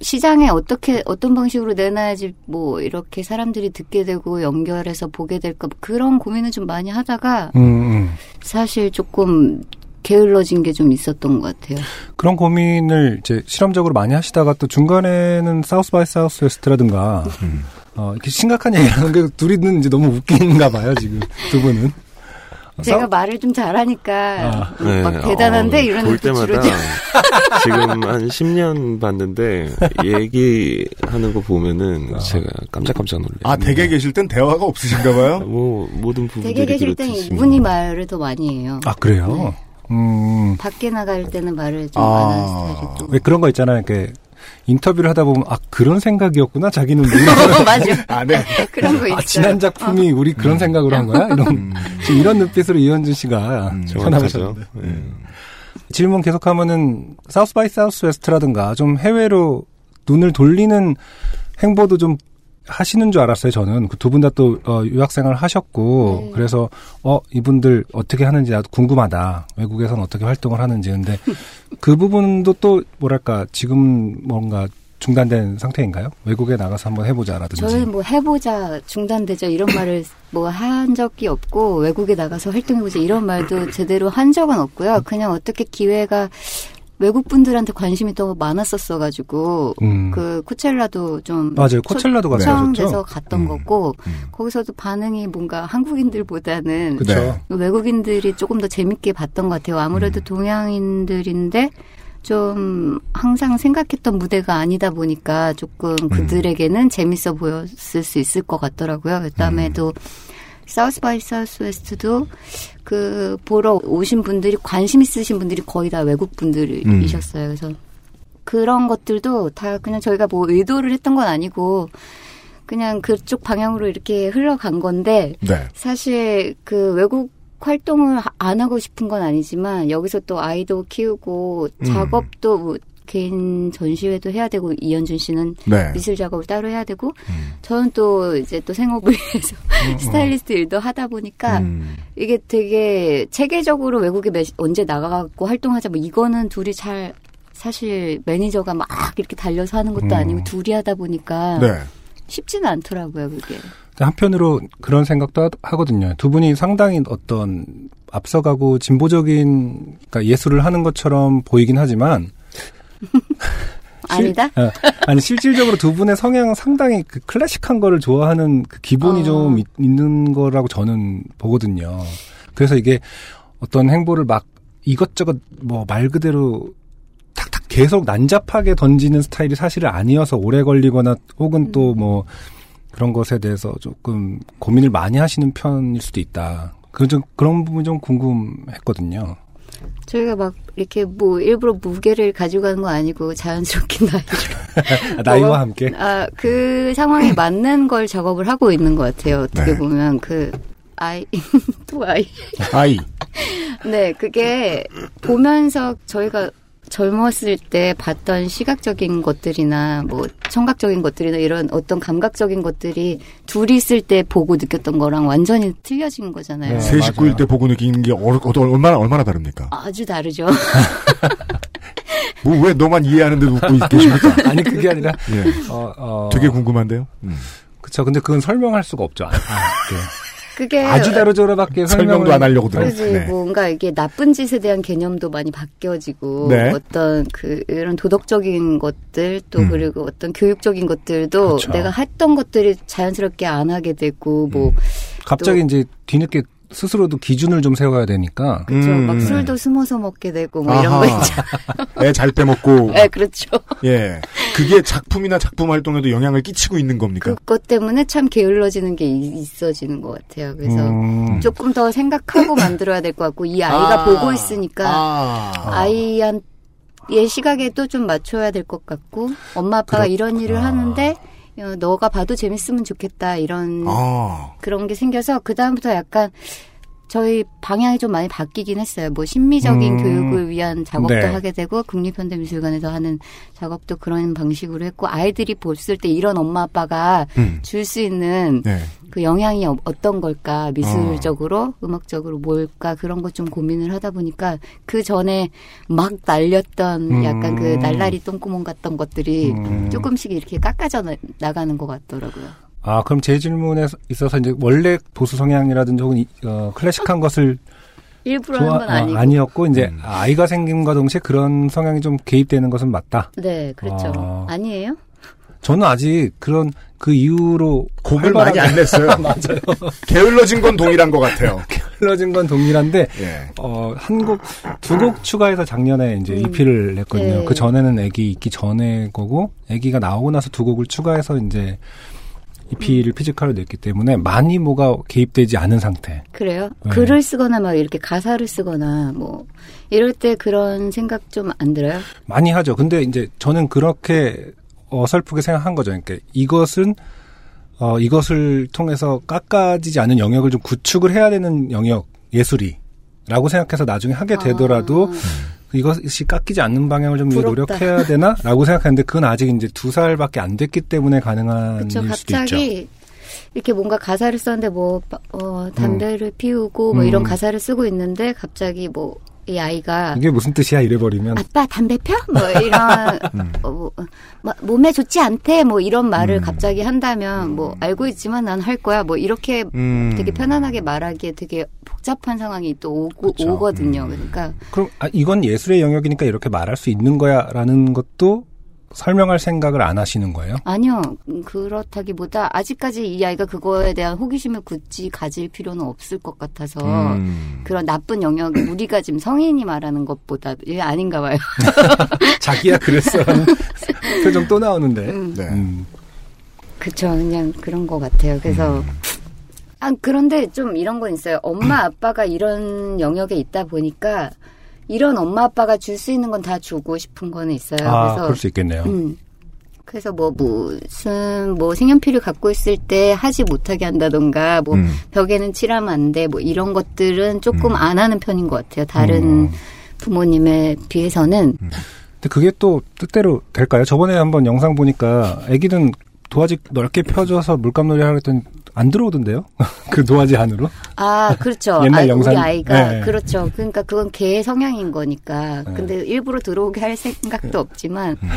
시장에 어떻게, 어떤 방식으로 내놔야지 뭐 이렇게 사람들이 듣게 되고 연결해서 보게 될까. 뭐 그런 고민을 좀 많이 하다가 음, 음. 사실 조금 게을러진 게 좀 있었던 것 같아요. 그런 고민을 이제 실험적으로 많이 하시다가 또 중간에는 South by Southwest라든가 어, 이렇게 심각한 얘기를 하는 게 둘이는 이제 너무 웃긴가 봐요, 지금. 두 분은. 제가 싸- 말을 좀 잘하니까 아, 뭐막 대단한데 어, 이런 볼 때마다 좀 지금 한 10년 봤는데 얘기하는 거 보면은 제가 깜짝깜짝 놀래요. 아, 댁에 계실 땐 대화가 없으신가 봐요? 뭐 모든 부부들이 댁에 계실 땐 이분이 말을 더 많이 해요. 아, 그래요? 음, 밖에 나갈 때는 말을 좀 아. 안 하는 스타일이고. 왜 그런 거 있잖아요. 이렇게 인터뷰를 하다 보면, 아, 그런 생각이었구나? 자기는 몰라. 맞아. 아, 네. 그런 거 있어요. 아, 지난 작품이 우리 그런 생각으로 한 거야? 이런, 음. 지금 이런 눈빛으로 이현준 씨가 음. 전화하셨는데. 네. 질문 계속하면은 South by Southwest라든가 좀 해외로 눈을 돌리는 행보도 좀 하시는 줄 알았어요. 저는 그 두 분 다또 유학생활 하셨고 네. 그래서 어 이분들 어떻게 하는지 나도 궁금하다. 외국에서는 어떻게 활동을 하는지 근데 그 부분도 또 뭐랄까 지금 뭔가 중단된 상태인가요? 외국에 나가서 한번 해보자라든지. 저는 뭐 해보자 중단되죠 이런 말을 뭐 한 적이 없고 외국에 나가서 활동해보자 이런 말도 제대로 한 적은 없고요. 그냥 어떻게 기회가 외국 분들한테 관심이 더 많았었어 가지고 음. 그 Coachella도 좀 맞아요. Coachella도 초청돼서 하셨죠? 갔던 음. 거고 음. 거기서도 반응이 뭔가 한국인들보다는. 네. 외국인들이 조금 더 재밌게 봤던 것 같아요. 아무래도 음. 동양인들인데 좀 항상 생각했던 무대가 아니다 보니까 조금 음. 그들에게는 재밌어 보였을 수 있을 것 같더라고요. 그다음에도 사우스 바이 사우스 웨스트도 그 보러 오신 분들이 관심 있으신 분들이 거의 다 외국 분들이셨어요. 그래서 그런 것들도 다 그냥 저희가 뭐 의도를 했던 건 아니고 그냥 그쪽 방향으로 이렇게 흘러간 건데 네. 사실 그 외국 활동을 하- 안 하고 싶은 건 아니지만 여기서 또 아이도 키우고 음. 작업도 뭐 개인 전시회도 해야 되고 이현준 씨는 네. 미술 작업을 따로 해야 되고 음. 저는 또 이제 또 생업을 위해서 스타일리스트 일도 하다 보니까 음. 이게 되게 체계적으로 외국에 몇- 언제 나가고 활동하자 뭐 이거는 둘이 잘 사실 매니저가 막 이렇게 달려서 하는 것도 음. 아니고 둘이 하다 보니까 네. 쉽지는 않더라고요 그게. 한편으로 그런 생각도 하- 하거든요. 두 분이 상당히 어떤 앞서가고 진보적인 그러니까 예술을 하는 것처럼 보이긴 하지만 아니다? 어, 아니 실질적으로 두 분의 성향은 상당히 그 클래식한 거를 좋아하는 그 기본이 어. 좀 있, 는 거라고 저는 보거든요. 그래서 이게 어떤 행보를 막 이것저것 뭐 말 그대로 탁탁 계속 난잡하게 던지는 스타일이 사실은 아니어서 오래 걸리거나 혹은 또뭐 그런 것에 대해서 조금 고민을 많이 하시는 편일 수도 있다. 그좀 그런 부분이 좀 궁금했거든요. 저희가 막 이렇게 뭐 일부러 무게를 가지고 가는 거 아니고 자연스럽게 나이를 아, 나이와 뭐, 함께. 아, 그 상황에 맞는 걸 작업을 하고 있는 것 같아요. 어떻게 네. 보면 그 아이 또 아이 아이. 네 그게 보면서 저희가 젊었을 때 봤던 시각적인 것들이나 뭐 청각적인 것들이나 이런 어떤 감각적인 것들이 둘이 있을 때 보고 느꼈던 거랑 완전히 틀려진 거잖아요. 네. 세 식구일 맞아요. 때 보고 느끼는 게 얼, 어, 얼마나 얼마나 다릅니까? 아주 다르죠. 뭐 왜 너만 이해하는데 웃고 계십니까? 아니 그게 아니라 예. 어, 어, 되게 궁금한데요. 음. 그쵸. 근데 그건 설명할 수가 없죠. 아, 네. 그게 아주 다르죠로밖에 설명도 안 하려고 들어요. 그지 네. 뭔가 이게 나쁜 짓에 대한 개념도 많이 바뀌어지고 네. 어떤 그 이런 도덕적인 것들 또 음. 그리고 어떤 교육적인 것들도 그렇죠. 내가 했던 것들이 자연스럽게 안 하게 되고 뭐 음. 갑자기 또- 이제 뒤늦게 스스로도 기준을 좀 세워야 되니까. 그렇죠 음. 막 술도 숨어서 먹게 되고 뭐 이런 거 아하. 있죠. 애잘 빼먹고. 네, 그렇죠. 예. 그게 작품이나 작품 활동에도 영향을 끼치고 있는 겁니까? 그것 때문에 참 게을러지는 게 이- 있어지는 것 같아요. 그래서 음, 조금 더 생각하고 만들어야 될 것 같고 이 아이가 아. 보고 있으니까 아. 아이한 얘 시각에도 좀 맞춰야 될 것 같고 엄마 아빠가 이런 일을 하는데 어, 너가 봐도 재밌으면 좋겠다 이런 아. 그런 게 생겨서 그 다음부터 약간 저희 방향이 좀 많이 바뀌긴 했어요. 뭐 심미적인 음. 교육을 위한 작업도 네. 하게 되고 국립현대미술관에서 하는 작업도 그런 방식으로 했고 아이들이 봤을 때 이런 엄마 아빠가 음. 줄수 있는 네. 그 영향이 어- 어떤 걸까 미술적으로 음악적으로 뭘까 그런 것 좀 고민을 하다 보니까 그 전에 막 날렸던 음. 약간 그 날라리 똥구멍 같던 것들이 음. 조금씩 이렇게 깎아져 나- 나가는 것 같더라고요. 아, 그럼 제 질문에 있어서 이제 원래 보수 성향이라든지 혹은 이- 어, 클래식한 것을 일부러 좋아, 하는 건 아니고. 어, 아니었고 이제 음. 아이가 생김과 동시에 그런 성향이 좀 개입되는 것은 맞다. 네, 그렇죠. 아. 아니에요? 저는 아직 그런 그 이후로 곡을 많이 안 냈어요. 맞아요. 게을러진 건 동일한 것 같아요. 흘러진 건 동일한데 예. 어, 한 곡, 두 곡 추가해서 작년에 이제 음. EP를 냈거든요. 네. 그 전에는 애기 있기 전에 거고, 애기가 나오고 나서 두 곡을 추가해서 이제 EP를 음. physical로 냈기 때문에 많이 뭐가 개입되지 않은 상태. 그래요? 네. 글을 쓰거나 막 이렇게 가사를 쓰거나 뭐 이럴 때 그런 생각 좀 안 들어요? 많이 하죠. 근데 이제 저는 그렇게 어설프게 생각한 거죠. 그러니까 이것은 어, 이것을 통해서 깎아지지 않은 영역을 좀 구축을 해야 되는 영역, 예술이. 라고 생각해서 나중에 하게 되더라도 이것이 깎이지 않는 방향을 좀 부럽다. 노력해야 되나? 라고 생각했는데 그건 아직 이제 두 살밖에 안 됐기 때문에 가능한 그쵸 일 수도 있죠. 갑자기 이렇게 뭔가 가사를 썼는데 뭐 어, 담배를 피우고 뭐 음. 이런 가사를 쓰고 있는데 갑자기 뭐 이 아이가 이게 무슨 뜻이야? 이래버리면. 아빠 담배 펴? 뭐 이런 음. 어, 뭐, 뭐, 몸에 좋지 않대 뭐 이런 말을 음. 갑자기 한다면 뭐 알고 있지만 난 할 거야 뭐 이렇게 음. 되게 편안하게 말하기에 되게 복잡한 상황이 또 오고, 그쵸. 오거든요. 음. 그러니까 그럼 아, 이건 예술의 영역이니까 이렇게 말할 수 있는 거야라는 것도 설명할 생각을 안 하시는 거예요? 아니요 음, 그렇다기보다 아직까지 이 아이가 그거에 대한 호기심을 굳이 가질 필요는 없을 것 같아서 음. 그런 나쁜 영역 우리가 지금 성인이 말하는 것보다 예, 아닌가 봐요. 자기야 그랬어. 표정 또 나오는데. 음. 네. 음. 그쵸 그냥 그런 것 같아요. 그래서 음. 아 그런데 좀 이런 건 있어요. 엄마 아빠가 이런 영역에 있다 보니까 이런 엄마 아빠가 줄 수 있는 건 다 주고 싶은 거는 있어요. 아, 그래서 그럴 수 있겠네요. 음. 그래서 뭐 무슨 뭐 색연필을 갖고 있을 때 하지 못하게 한다던가 뭐 음. 벽에는 칠하면 안 돼 뭐 이런 것들은 조금 음. 안 하는 편인 것 같아요. 다른 음. 부모님에 비해서는 근데 그게 또 뜻대로 될까요? 저번에 한번 영상 보니까 애기는 도화지 넓게 펴줘서 물감놀이 하려 했더니 안 들어오던데요? 그 도화지 안으로? 아 그렇죠. 옛날 아, 영상- 우리 아이가 네. 그렇죠. 그러니까 그건 걔의 성향인 거니까. 네. 근데 일부러 들어오게 할 생각도 없지만 음.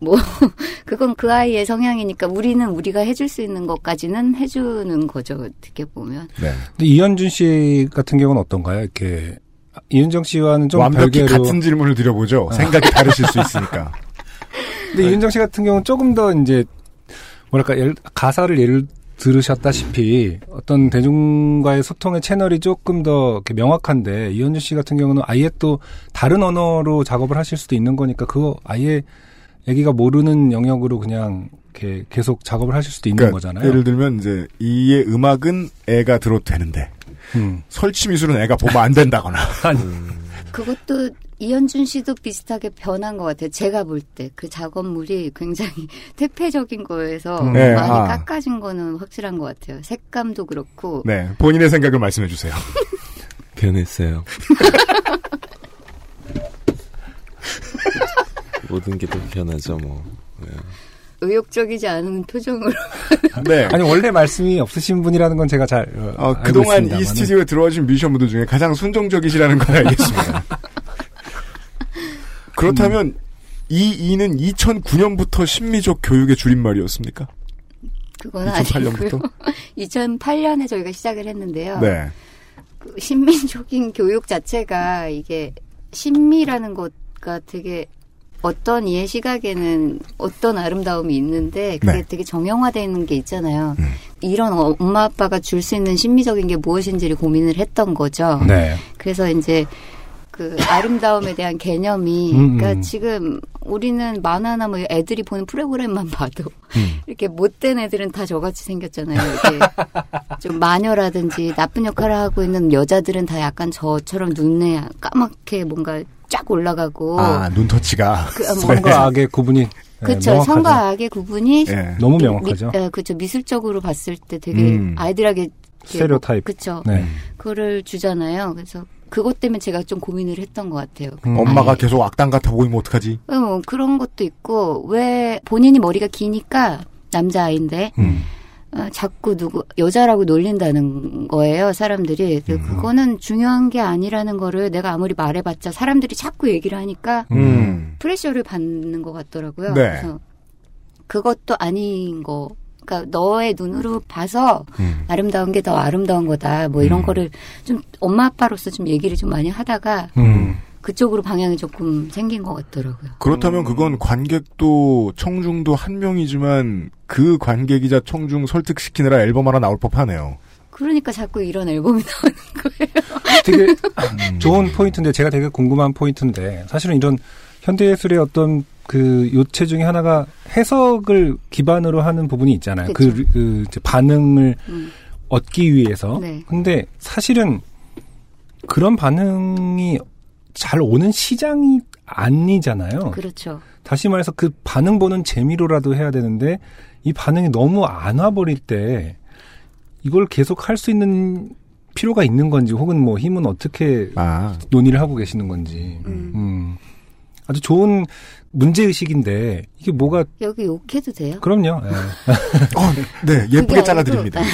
뭐 그건 그 아이의 성향이니까 우리는 우리가 해줄 수 있는 것까지는 해주는 거죠. 어떻게 보면. 네. 근데 이현준 씨 같은 경우는 어떤가요? 이렇게 이은정 씨와는 좀 완벽히 별개로. 같은 질문을 드려보죠. 생각이 다르실 수 있으니까. 근데 이은정 씨 같은 경우는 조금 더 이제 뭐랄까 예를- 가사를 예를 들으셨다시피 어떤 대중과의 소통의 채널이 조금 더 이렇게 명확한데 이현준 씨 같은 경우는 아예 또 다른 언어로 작업을 하실 수도 있는 거니까 그거 아예 애기가 모르는 영역으로 그냥 이렇게 계속 작업을 하실 수도 있는 그러니까 거잖아요. 예를 들면 이제 이의 음악은 애가 들어도 되는데 음. 설치 미술은 애가 보면 안 된다거나. 그것도 이현준 씨도 비슷하게 변한 것 같아요. 제가 볼 때 그 작업물이 굉장히 퇴폐적인 거에서 음. 네, 많이 아. 깎아진 거는 확실한 것 같아요. 색감도 그렇고. 네, 본인의 생각을 말씀해 주세요. 변했어요. 모든 게 또 변하죠, 뭐. 네. 의욕적이지 않은 표정으로. 네. 아니 원래 말씀이 없으신 분이라는 건 제가 잘 어, 어, 알고 그동안 이 있습니다만은. 스튜디오에 들어와 준 뮤지션분들 중에 가장 순종적이시라는 걸 알겠습니다. 그렇다면 이 이는 2009년부터 심미적 교육의 줄임말이었습니까? 그건 2008년부터? 아니고요. 2008년에 저희가 시작을 했는데요. 네. 그 신민족인 교육 자체가 이게 신미라는 것과 되게 어떤 이의 시각에는 어떤 아름다움이 있는데 그게 네. 되게 정형화되어 있는 게 있잖아요. 음. 이런 어- 엄마 아빠가 줄 수 있는 신미적인 게 무엇인지를 고민을 했던 거죠. 네. 그래서 이제 그 아름다움에 대한 개념이 음, 음. 그러니까 지금 우리는 만화나 뭐 애들이 보는 프로그램만 봐도 음. 이렇게 못된 애들은 다 저같이 생겼잖아요. 이렇게 좀 마녀라든지 나쁜 역할을 하고 있는 여자들은 다 약간 저처럼 눈에 까맣게 뭔가 쫙 올라가고 아, 눈터치가. 그, 어, 뭐, 선과 악의 구분이 네, 그쵸 명확하죠. 선과 악의 구분이 예. 너무 미- 명확하죠. 미, 예, 그쵸 미술적으로 봤을 때 되게 음. 아이들에게 스테레오타입. 그쵸 네. 그거를 주잖아요. 그래서 그것 때문에 제가 좀 고민을 했던 것 같아요. 음. 엄마가 아니, 계속 악당 같아 보이면 어떡하지? 어, 뭐 그런 것도 있고 왜 본인이 머리가 기니까 남자 아이인데 음. 어, 자꾸 누구 여자라고 놀린다는 거예요 사람들이 음. 그거는 중요한 게 아니라는 거를 내가 아무리 말해봤자 사람들이 자꾸 얘기를 하니까 음. 프레셔를 받는 것 같더라고요. 네. 그래서 그것도 아닌 거. 그러니까 너의 눈으로 봐서 음. 아름다운 게 더 아름다운 거다. 뭐 이런 음. 거를 좀 엄마 아빠로서 좀 얘기를 좀 많이 하다가 음. 그쪽으로 방향이 조금 생긴 것 같더라고요. 그렇다면 그건 관객도 청중도 한 명이지만 그 관객이자 청중 설득시키느라 앨범 하나 나올 법하네요. 그러니까 자꾸 이런 앨범이 나오는 거예요. 되게 음. 좋은 포인트인데 제가 되게 궁금한 포인트인데 사실은 이런 현대 예술의 어떤 그 요체 중에 하나가 해석을 기반으로 하는 부분이 있잖아요. 그, 그쵸. 그 이제 반응을 음. 얻기 위해서. 네. 근데 사실은 그런 반응이 잘 오는 시장이 아니잖아요. 그렇죠. 다시 말해서 그 반응 보는 재미로라도 해야 되는데 이 반응이 너무 안 와버릴 때 이걸 계속 할 수 있는 필요가 있는 건지 혹은 뭐 힘은 어떻게 아, 논의를 하고 계시는 건지 음. 음. 아주 좋은 문제 의식인데 이게 뭐가 여기 욕해도 돼요? 그럼요. 예. 어, 네, 예쁘게 잘라드립니다. 네.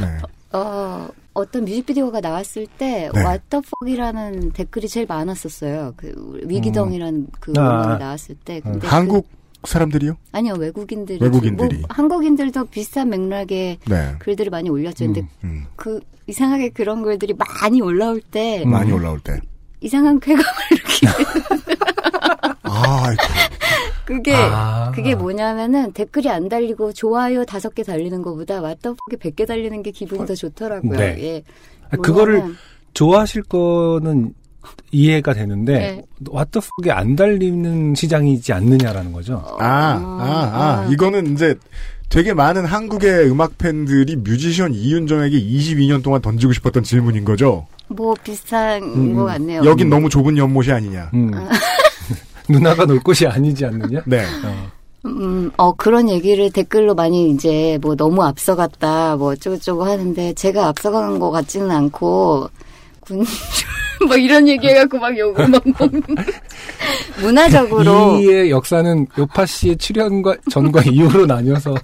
네. 어, 어떤 뮤직비디오가 나왔을 때 네. 왓더퍽이라는 댓글이 제일 많았었어요. 그 위기덩이라는 그 아. 음악이 나왔을 때. 근데 한국 사람들이요? 그, 아니요 외국인들이 외국인들이. 뭐 한국인들도 비슷한 맥락의 네. 글들을 많이 올렸죠. 근데 음. 음, 그 이상하게 그런 글들이 많이 올라올 때 음. 많이 올라올 때. 이상한 쾌감을 느끼. 아, 아이고. 그게 아. 그게 뭐냐면은 댓글이 안 달리고 좋아요 다섯 개 달리는 것보다 왓더퍽이 100개 달리는 게 기분이 더 좋더라고요. 네. 예. 아, 그거를 좋아하실 거는 이해가 되는데 네. 왓더폭이 안 달리는 시장이지 않느냐라는 거죠. 아, 아, 아, 이거는 이제 되게 많은 한국의 음악 팬들이 뮤지션 이윤정에게 22년 동안 던지고 싶었던 질문인 거죠. 뭐 비슷한 음, 것 같네요. 여긴 너무 좁은 연못이 아니냐. 음. 누나가 놀 곳이 아니지 않느냐? 네. 어. 음, 어, 그런 얘기를 댓글로 많이 이제 뭐 너무 앞서갔다, 뭐 어쩌고저쩌고 하는데 제가 앞서간 것 같지는 않고, 군, 뭐 이런 얘기 해갖고 막 욕을 막 먹는. 문화적으로. 이의 역사는 요파 씨의 출연과 전과 이후로 나뉘어서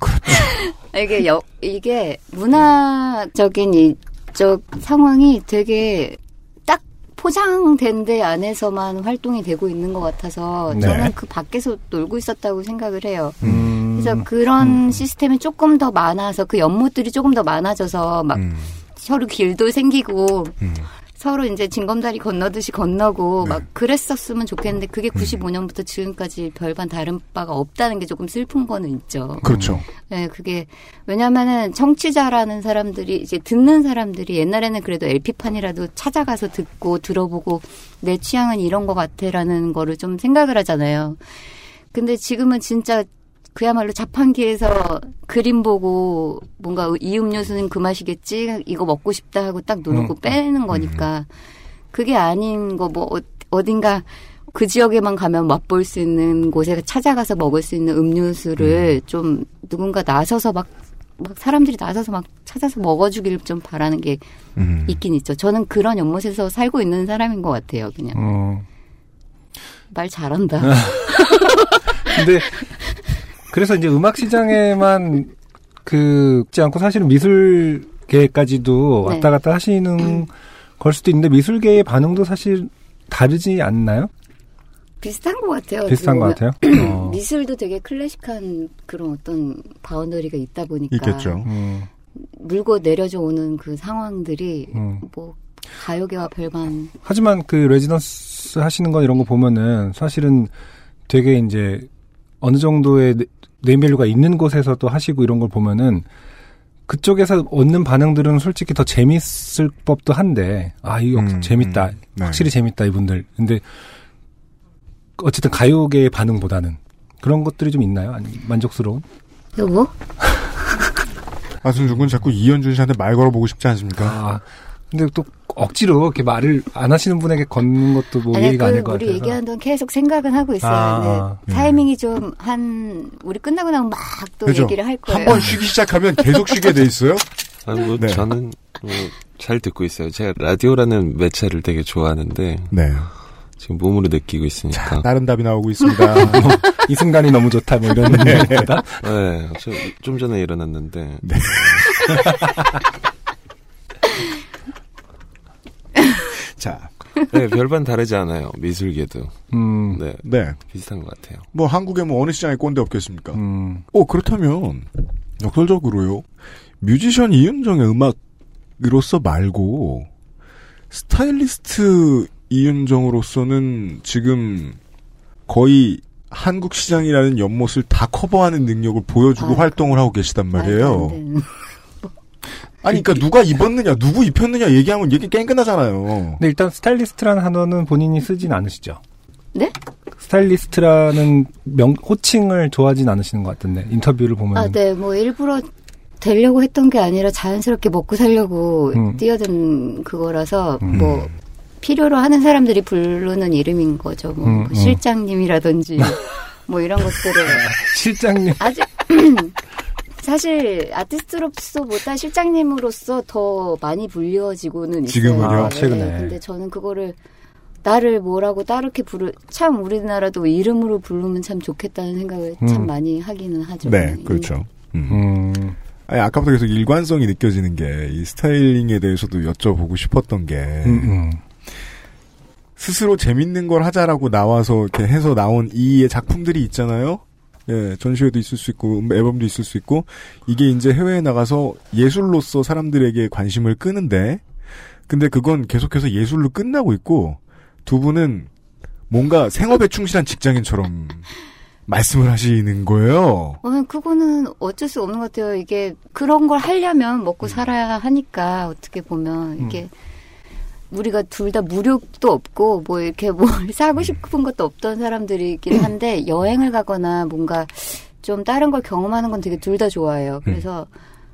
이게 여, 이게 문화적인 이쪽 상황이 되게 딱 포장된 데 안에서만 활동이 되고 있는 것 같아서 네. 저는 그 밖에서 놀고 있었다고 생각을 해요. 음. 그래서 그런 시스템이 조금 더 많아서 그 연못들이 조금 더 많아져서 막 음, 서로 길도 생기고 음. 서로 이제 징검다리 건너듯이 건너고 네. 막 그랬었으면 좋겠는데 그게 95년부터 지금까지 별반 다른 바가 없다는 게 조금 슬픈 거는 있죠. 그렇죠. 네, 그게 왜냐면은 청취자라는 사람들이 이제 듣는 사람들이 옛날에는 그래도 LP판이라도 찾아가서 듣고 들어보고 내 취향은 이런 것 같아라는 거를 좀 생각을 하잖아요. 근데 지금은 진짜 그야말로 자판기에서 그림 보고 뭔가 이 음료수는 그 맛이겠지 이거 먹고 싶다 하고 딱 누르고 음. 빼는 거니까 그게 아닌 거 뭐 어딘가 그 지역에만 가면 맛볼 수 있는 곳에 찾아가서 먹을 수 있는 음료수를 좀 누군가 나서서 막, 막 사람들이 나서서 막 찾아서 먹어주길 좀 바라는 게 음. 있긴 있죠. 저는 그런 연못에서 살고 있는 사람인 것 같아요. 그냥 음. 말 잘한다. 근데 그래서 이제 음악 시장에만 그지 않고 사실은 미술계까지도 네. 왔다 갔다 하시는 걸 수도 있는데 미술계의 반응도 사실 다르지 않나요? 비슷한 것 같아요. 비슷한 것 같아요. 어. 미술도 되게 클래식한 그런 어떤 바운더리가 있다 보니까 있겠죠. 음, 물고 내려져 오는 그 상황들이 음. 뭐 가요계와 별반 하지만 그 레지던스 하시는 거 이런 거 보면은 사실은 되게 이제 어느 정도의 네- name value가 있는 곳에서 또 하시고 이런 걸 보면은 그쪽에서 얻는 반응들은 솔직히 더 재밌을 법도 한데 아 이거 음, 재밌다 음, 네. 확실히 재밌다 이분들 근데 어쨌든 가요계의 반응보다는 그런 것들이 좀 있나요? 아니 만족스러운? 여보 아순중군 자꾸 이현준 씨한테 말 걸어보고 싶지 않습니까? 아 근데 또 억지로 이렇게 말을 안 하시는 분에게 걷는 것도 뭐 아니 예의가 그 아닐 것 우리 같아서 얘기하는 동안 계속 생각은 하고 있어요. 아, 근데 음. 타이밍이 좀 한 우리 끝나고 나면 막 또? 얘기를 할 거예요. 한 번 쉬기 시작하면 계속 쉬게 돼 있어요? 아니, 뭐, 네. 저는, 뭐, 잘 듣고 있어요. 제가 라디오라는 매체를 되게 좋아하는데, 네. 지금 몸으로 느끼고 있으니까. 다른 답이 나오고 있습니다. 이 순간이 너무 좋다 뭐 이런 얘기다. 네, 저, 좀 전에 일어났는데, 네. 자, 네, 별반 다르지 않아요. 미술계도. 음, 네, 네. 비슷한 것 같아요. 뭐 한국에 뭐 어느 시장에 꼰대 없겠습니까? 음. 어, 그렇다면 역설적으로요. 뮤지션 이은정의 음악으로서 말고 스타일리스트 이윤정으로서는 지금 거의 한국 시장이라는 연못을 다 커버하는 능력을 보여주고 아, 활동을 하고 계시단 말이에요. 아니, 그러니까 누가 입었느냐, 누구 입혔느냐 얘기하면 얘기 게임 끝나잖아요. 근데 일단 스타일리스트라는 단어는 본인이 쓰진 않으시죠? 네? 스타일리스트라는 명 호칭을 좋아하진 않으시는 것 같은데 인터뷰를 보면 아, 네, 뭐 일부러 되려고 했던 게 아니라 자연스럽게 먹고 살려고 음. 뛰어든 그거라서 음. 뭐 필요로 하는 사람들이 부르는 이름인 거죠. 뭐, 음, 뭐 음. 실장님이라든지 뭐 이런 것들을 실장님 아직 사실 아티스트로서보다 실장님으로서 더 많이 불려지고는 있어요. 지금은요? 아, 네, 최근에. 근데 저는 그거를 나를 뭐라고 따르게 부르 참 우리나라도 이름으로 부르면 참 좋겠다는 생각을 참 음. 많이 하기는 하죠. 네, 그렇죠. 음. 음, 아니, 아까부터 계속 일관성이 느껴지는 게, 이 스타일링에 대해서도 여쭤보고 싶었던 게, 음, 음. 스스로 재밌는 걸 하자라고 나와서 이렇게 해서 나온 이의 작품들이 있잖아요? 예, 전시회도 있을 수 있고, 음, 앨범도 있을 수 있고, 이게 이제 해외에 나가서 예술로서 사람들에게 관심을 끄는데, 근데 그건 계속해서 예술로 끝나고 있고, 두 분은 뭔가 생업에 충실한 직장인처럼 말씀을 하시는 거예요. 어, 그거는 어쩔 수 없는 것 같아요. 이게 그런 걸 하려면 음. 먹고 살아야 하니까 어떻게 보면 이게 우리가 둘 다 무력도 없고 뭐 이렇게 뭘 음. 사고 싶은 것도 없던 사람들이긴 한데 여행을 가거나 뭔가 좀 다른 걸 경험하는 건 되게 둘 다 좋아해요. 그래서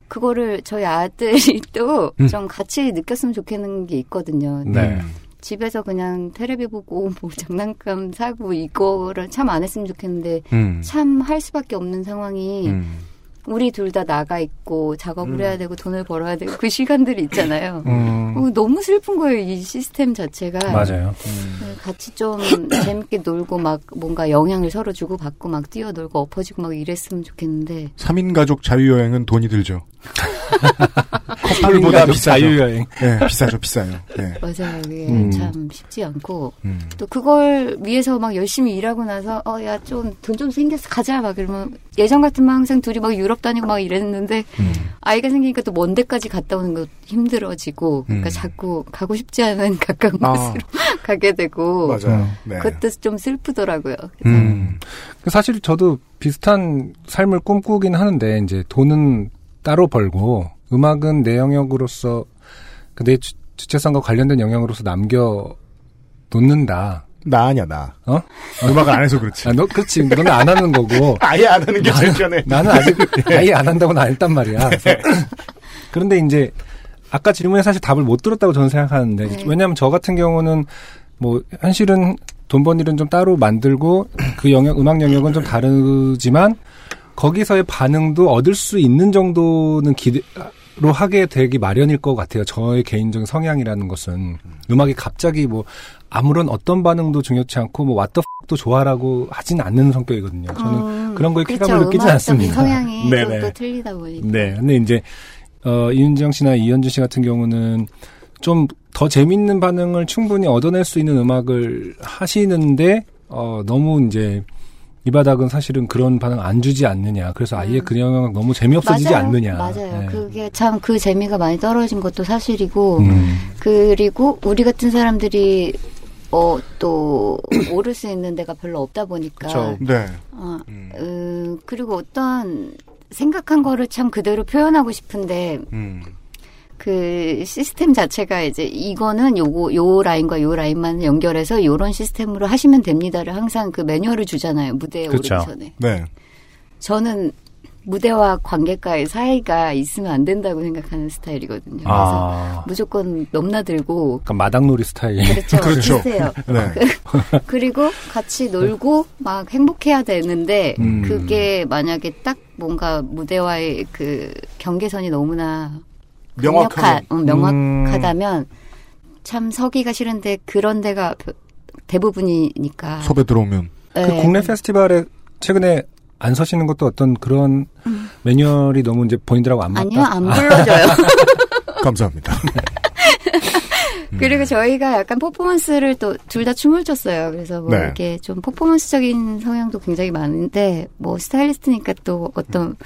그거를 저희 아들이 또 음. 좀 같이 느꼈으면 좋겠는 게 있거든요. 네. 집에서 그냥 테레비 보고 뭐 장난감 사고 이거를 참 안 했으면 좋겠는데 음. 참할 수밖에 없는 상황이 음. 우리 둘 다 나가 있고 작업을 해야 되고 돈을 벌어야 되고 그 시간들이 있잖아요. 음, 어, 너무 슬픈 거예요 이 시스템 자체가. 맞아요. 네, 같이 좀 재밌게 놀고 막 뭔가 영향을 서로 주고 받고 막 뛰어놀고 엎어지고 막 이랬으면 좋겠는데 3인 가족 자유여행은 돈이 들죠. 커플보다 비싸죠. 자유여행. 예, 비싸죠, 비싸요. 예. 맞아요 이게 음. 참 쉽지 않고 음. 또 그걸 위해서 막 열심히 일하고 나서 어 야 좀 돈좀 생겼어 가자 막 이러면 예전 같으면 항상 둘이 막 유럽 다니고 막 이랬는데 음. 아이가 생기니까 또 먼 데까지 갔다 오는 거 힘들어지고 그러니까 음. 자꾸 가고 싶지 않은 가까운 아. 곳으로 가게 되고 맞아요. 네. 그것도 좀 슬프더라고요. 음. 사실 저도 비슷한 삶을 꿈꾸긴 하는데 이제 돈은 따로 벌고 음악은 내 영역으로서 그내 주- 주체성과 관련된 영역으로서 남겨 놓는다. 나 아니야, 나. 어? 음악을 안 해서 그렇지. 아, 너 그렇지. 너는 안 하는 거고 아예 안 하는 게 제일 편해. 나는 아직 아예 안 한다고는 안 했단 말이야. 그런데 이제 아까 질문에 사실 답을 못 들었다고 저는 생각하는데 네. 왜냐하면 저 같은 경우는 뭐 현실은 돈 번 일은 좀 따로 만들고 그 영역 음악 영역은 좀 다르지만 거기서의 반응도 얻을 수 있는 정도는 기대 로 하게 되기 마련일 것 같아요. 저의 개인적인 성향이라는 것은 음악이 갑자기 뭐 아무런 어떤 반응도 중요치 않고 뭐 왓더 도 좋아라고 하진 않는 성격이거든요. 저는 음, 그런 거에 그렇죠. 쾌감을 느끼지 음악적인 않습니다. 성향이 또, 네네. 또 틀리다 보니까. 네. 근데 이제, 어, 이윤정 씨나 이현주 씨 같은 경우는 좀 더 재밌는 반응을 충분히 얻어낼 수 있는 음악을 하시는데, 어, 너무 이제, 이 바닥은 사실은 그런 반응 안 주지 않느냐. 그래서 아예 음. 그 영역 너무 재미없어지지 맞아요. 않느냐. 맞아요. 네. 그게 참 그 재미가 많이 떨어진 것도 사실이고 음. 그리고 우리 같은 사람들이 어, 또 오를 수 있는 데가 별로 없다 보니까 그쵸. 네. 어, 음. 음, 그리고 어떤 생각한 거를 참 그대로 표현하고 싶은데 음. 그 시스템 자체가 이제 이거는 요거 요 라인과 요 라인만 연결해서 요런 시스템으로 하시면 됩니다를 항상 그 매뉴얼을 주잖아요 무대에 그쵸. 오르기 전에 네. 저는 무대와 관객과의 사이가 있으면 안 된다고 생각하는 스타일이거든요. 그래서 아. 무조건 넘나들고 약간 마당놀이 스타일. 그렇죠. 그렇죠. 비슷해요. 네. 그리고 같이 놀고 막 행복해야 되는데 음. 그게 만약에 딱 뭔가 무대와의 그 경계선이 너무나 강력하- 어, 명확하다면 참 서기가 싫은데 그런 데가 대부분이니까. 섭외 들어오면. 그 네. 국내 페스티벌에 최근에 안 서시는 것도 어떤 그런 매뉴얼이 너무 이제 본인들하고 안 맞다. 음. 아니요, 안 불러줘요. 감사합니다. 그리고 저희가 약간 퍼포먼스를 또 둘 다 춤을 췄어요. 그래서 뭐 네. 이렇게 좀 퍼포먼스적인 성향도 굉장히 많은데 뭐 스타일리스트니까 또 어떤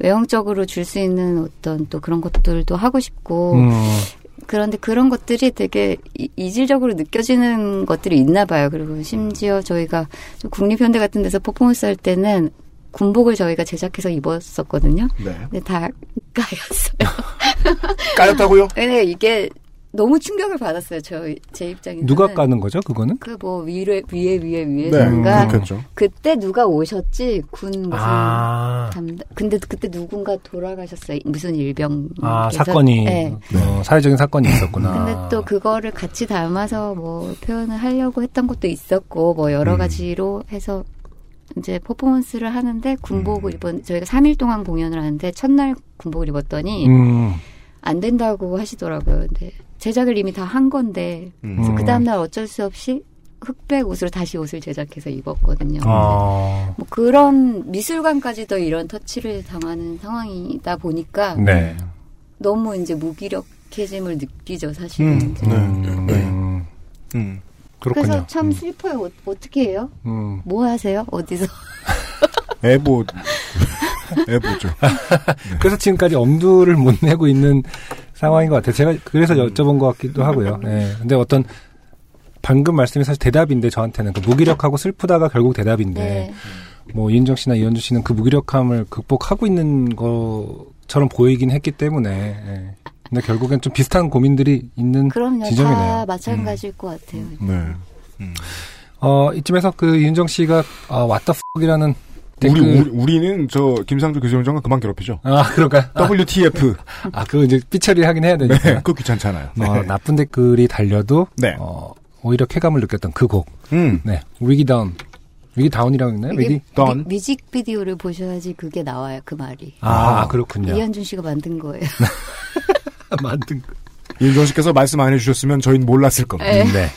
외형적으로 줄 수 있는 어떤 또 그런 것들도 하고 싶고 음. 그런데 그런 것들이 되게 이- 이질적으로 느껴지는 것들이 있나 봐요. 그리고 심지어 저희가 좀 국립현대 같은 데서 퍼포먼스 할 때는 군복을 저희가 제작해서 입었었거든요. 네. 근데 다 까였어요. 까였다고요? 근데 이게 너무 충격을 받았어요. 저 제 입장에서 누가 까는 거죠? 그거는? 그 뭐 위에 위에 위에 위에 네, 누가 그렇겠죠. 그때 누가 오셨지 군 무슨 아, 담당 근데 그때 누군가 돌아가셨어요. 무슨 일병 아 사건이 네. 어, 사회적인 사건이 있었구나. 근데 또 그거를 같이 담아서 뭐 표현을 하려고 했던 것도 있었고 뭐 여러 음. 가지로 해서 이제 퍼포먼스를 하는데 군복을 입은 저희가 3일 동안 공연을 하는데 첫날 군복을 입었더니 음, 안 된다고 하시더라고요. 근데 제작을 이미 다 한 건데 음. 그 다음 날 어쩔 수 없이 흑백 옷으로 다시 옷을 제작해서 입었거든요. 아, 뭐 그런 미술관까지도 이런 터치를 당하는 상황이다 보니까 네. 너무 이제 무기력해짐을 느끼죠, 사실은. 음, 이제. 네. 음, 네. 음, 음. 그렇군요. 그래서 참 슬퍼요. 어, 어떻게 해요? 음. 뭐 하세요? 어디서? 애보 애보죠. 그래서 지금까지 엄두를 못 내고 있는 상황인 것 같아요. 제가 그래서 여쭤본 것 같기도 하고요. 예. 근데 어떤 방금 말씀이 사실 대답인데 저한테는 그 무기력하고 슬프다가 결국 대답인데 네. 뭐 이은정 씨나 이현주 씨는 그 무기력함을 극복하고 있는 것처럼 보이긴 했기 때문에 예. 근데 결국엔 좀 비슷한 고민들이 있는 그럼요. 지점이네요. 다 마찬가지일 것 같아요. 네. 음. 어 이쯤에서 그 이윤정 씨가 어, what the fuck이라는 우리, 댓글 우리 우리는 저 김상조 교수님 장관 그만 괴롭히죠. 아 그럴까요? 아, WTF. 아 그거 이제 삐처리 하긴 해야 네, 되니까 그거 귀찮잖아요. 네. 어, 나쁜 댓글이 달려도 네. 어, 오히려 쾌감을 느꼈던 그 곡. 음. 네. 위기 다운. 위기 다운이라고 했나요? 이게 위기? 다운. 뮤- 뮤직비디오를 보셔야지 그게 나와요. 그 말이. 아, 그렇군요. 이현준 씨가 만든 거예요. 만든 거. 이은정 씨께서 말씀 안 해주셨으면 저희는 몰랐을 겁니다. 네. 네.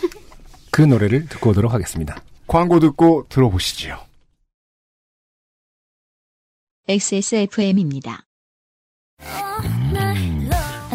그 노래를 듣고 오도록 하겠습니다. 광고 듣고 들어보시지요. XSFM입니다.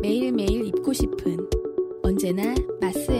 매일매일 입고 싶은 언제나 마스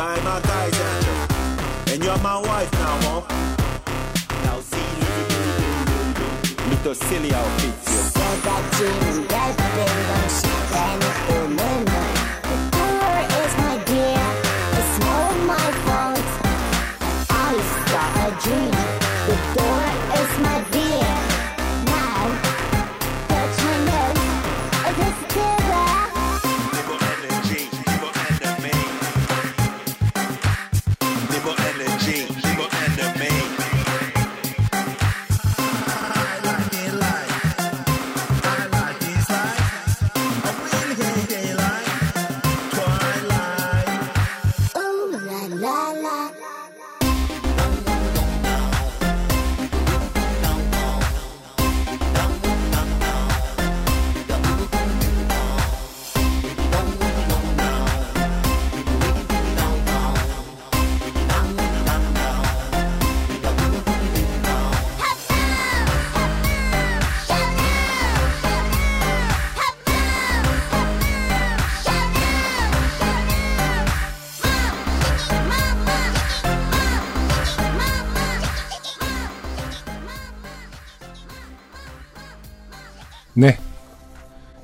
guy, my. And you're my wife now, huh? Now see, little, silly outfit. She said that to me when she ran it. The door is my dear, it's my fault. I a dream.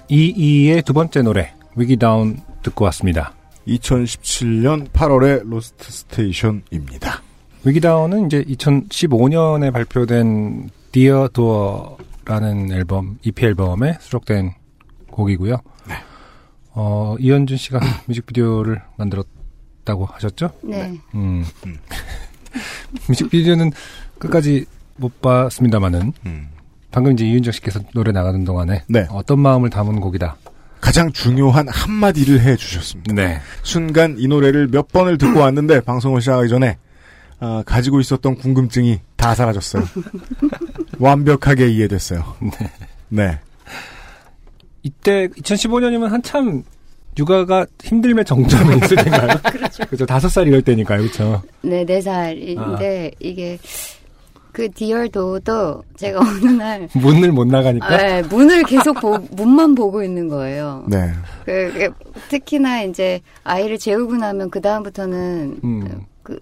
EE의 두 번째 노래 위기다운 듣고 왔습니다. 2017년 8월의 로스트 스테이션입니다. 위기다운은 이제 2015년에 발표된 Dear Door라는 앨범, EP 앨범에 수록된 곡이고요. 어, 이현준 씨가 뮤직비디오를 만들었다고 하셨죠? 네. 음. 뮤직비디오는 끝까지 못 봤습니다만은 음. 방금 이제 이윤정 씨께서 노래 나가는 동안에 네. 어떤 마음을 담은 곡이다. 가장 중요한 한마디를 해 주셨습니다. 네. 순간 이 노래를 몇 번을 듣고 왔는데 방송을 시작하기 전에 아, 가지고 있었던 궁금증이 다 사라졌어요. 완벽하게 이해됐어요. 네. 이때 2015년이면 한참 육아가 힘들면 정점에 있을 때인가요? 그렇죠. 다섯 살 이럴 때니까요, 그렇죠. 네, 네 살인데 이게 그 디얼도도 제가 어느 날 문을 못 나가니까. 네, 문을 계속 보, 문만 보고 있는 거예요. 네. 그, 그 특히나 이제 아이를 재우고 나면 그 다음부터는 음. 그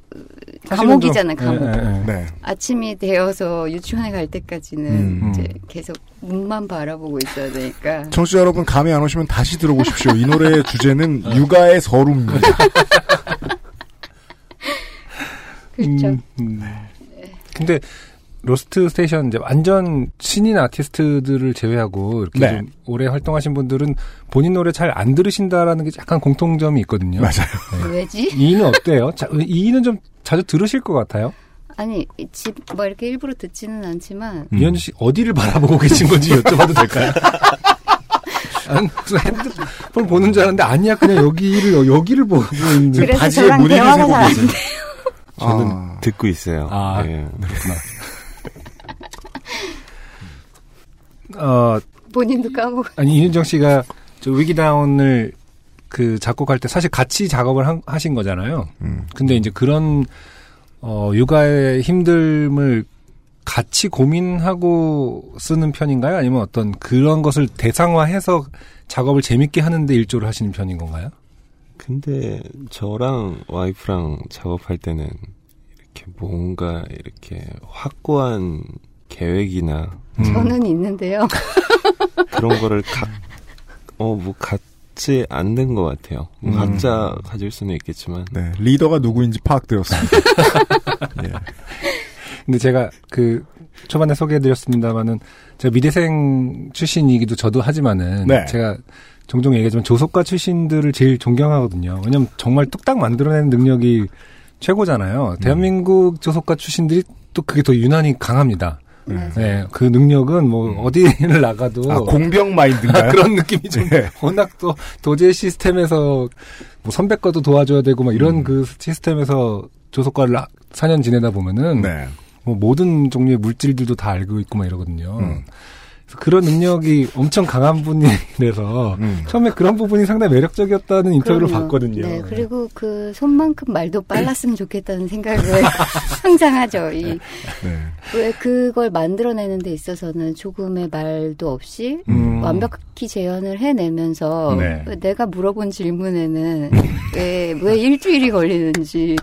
감옥이잖아요, 좀- 감옥. 예, 예, 예. 네. 아침이 되어서 유치원에 갈 때까지는 음. 이제 계속 문만 바라보고 있어야 되니까. 청취자 여러분 감이 안 오시면 다시 들어보십시오. 이 노래의 주제는 육아의 서름입니다. 그렇죠. 음, 음. 근데 로스트 스테이션 이제 완전 신인 아티스트들을 제외하고 이렇게 네. 좀 오래 활동하신 분들은 본인 노래 잘 안 들으신다라는 게 약간 공통점이 있거든요. 맞아요. 왜지? EE는 어때요? 자, EE는 좀 자주 들으실 것 같아요. 아니 집 뭐 이렇게 일부러 듣지는 않지만 음. 이현준 씨 어디를 바라보고 계신 건지 여쭤봐도 될까요? 난 무슨 핸드폰 보는 줄 알았는데 아니야 그냥 여기를 여기를 보고 있는. 바지에 무늬를 세고 계세요. 저는 아. 듣고 있어요. 아, 예. 그렇구나. 어, 본인도 까먹어. 아니 이윤정 씨가 저 위기다운을 그 작곡할 때 사실 같이 작업을 한- 하신 거잖아요. 음. 근데 이제 그런 어 육아의 힘듦을 같이 고민하고 쓰는 편인가요? 아니면 어떤 그런 것을 대상화해서 작업을 재밌게 하는데 일조를 하시는 편인 건가요? 근데 저랑 와이프랑 작업할 때는 이렇게 뭔가 이렇게 확고한 계획이나 음. 저는 있는데요. 그런 거를 각, 어, 뭐, 갖지 않는 것 같아요. 뭐 음. 각자 가질 수는 있겠지만. 네. 리더가 누구인지 파악되었습니다. 예. 근데 제가 그 초반에 소개해드렸습니다만은 제가 미대생 출신이기도 저도 하지만은 네. 제가 종종 얘기하지만 조속과 출신들을 제일 존경하거든요. 왜냐면 정말 뚝딱 만들어내는 능력이 최고잖아요. 대한민국 조속과 출신들이 또 그게 더 유난히 강합니다. 네. 네, 그 능력은 뭐 어디를 나가도 아, 공병 마인드인가요? 그런 느낌이 좀 네. 워낙 또 도제 시스템에서 뭐 선배 거도 도와줘야 되고 막 이런 음. 그 시스템에서 조속과를 4년 지내다 보면은 네. 뭐 모든 종류의 물질들도 다 알고 있고 막 이러거든요. 음. 그런 능력이 엄청 강한 분이라서 음. 처음에 그런 부분이 상당히 매력적이었다는 인터뷰를 그럼요. 봤거든요. 네, 그리고 그 손만큼 말도 빨랐으면 좋겠다는 생각을 항상 하죠. 이, 네. 왜 그걸 만들어내는 데 있어서는 조금의 말도 없이 음. 완벽히 재현을 해내면서 네. 왜 내가 물어본 질문에는 왜, 왜 일주일이 걸리는지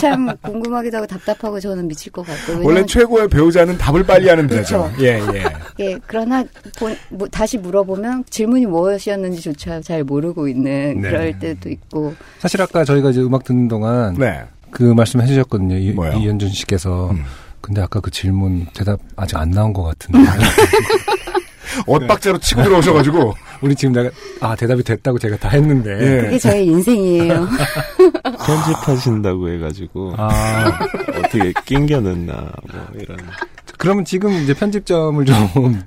참 궁금하기도 하고 답답하고 저는 미칠 것 같고. 원래 최고의 배우자는 답을 빨리 하는 데죠. 그쵸. 예, 예. 예, 그러나 본- 뭐, 다시 물어보면 질문이 무엇이었는지조차 잘 모르고 있는 네. 그럴 때도 있고. 사실 아까 저희가 이제 음악 듣는 동안 네. 그 말씀 해주셨거든요. 이, 뭐요? 이현준 씨께서. 음. 근데 아까 그 질문 대답 아직 안 나온 것 같은데. 엇박자로 치고 들어오셔가지고. 우리 지금 내가 아 대답이 됐다고 제가 다 했는데. 예. 그게 저의 인생이에요. 편집하신다고 해가지고 아 어떻게 낑겨 넣나 뭐 이런. 그러면 지금 이제 편집점을 좀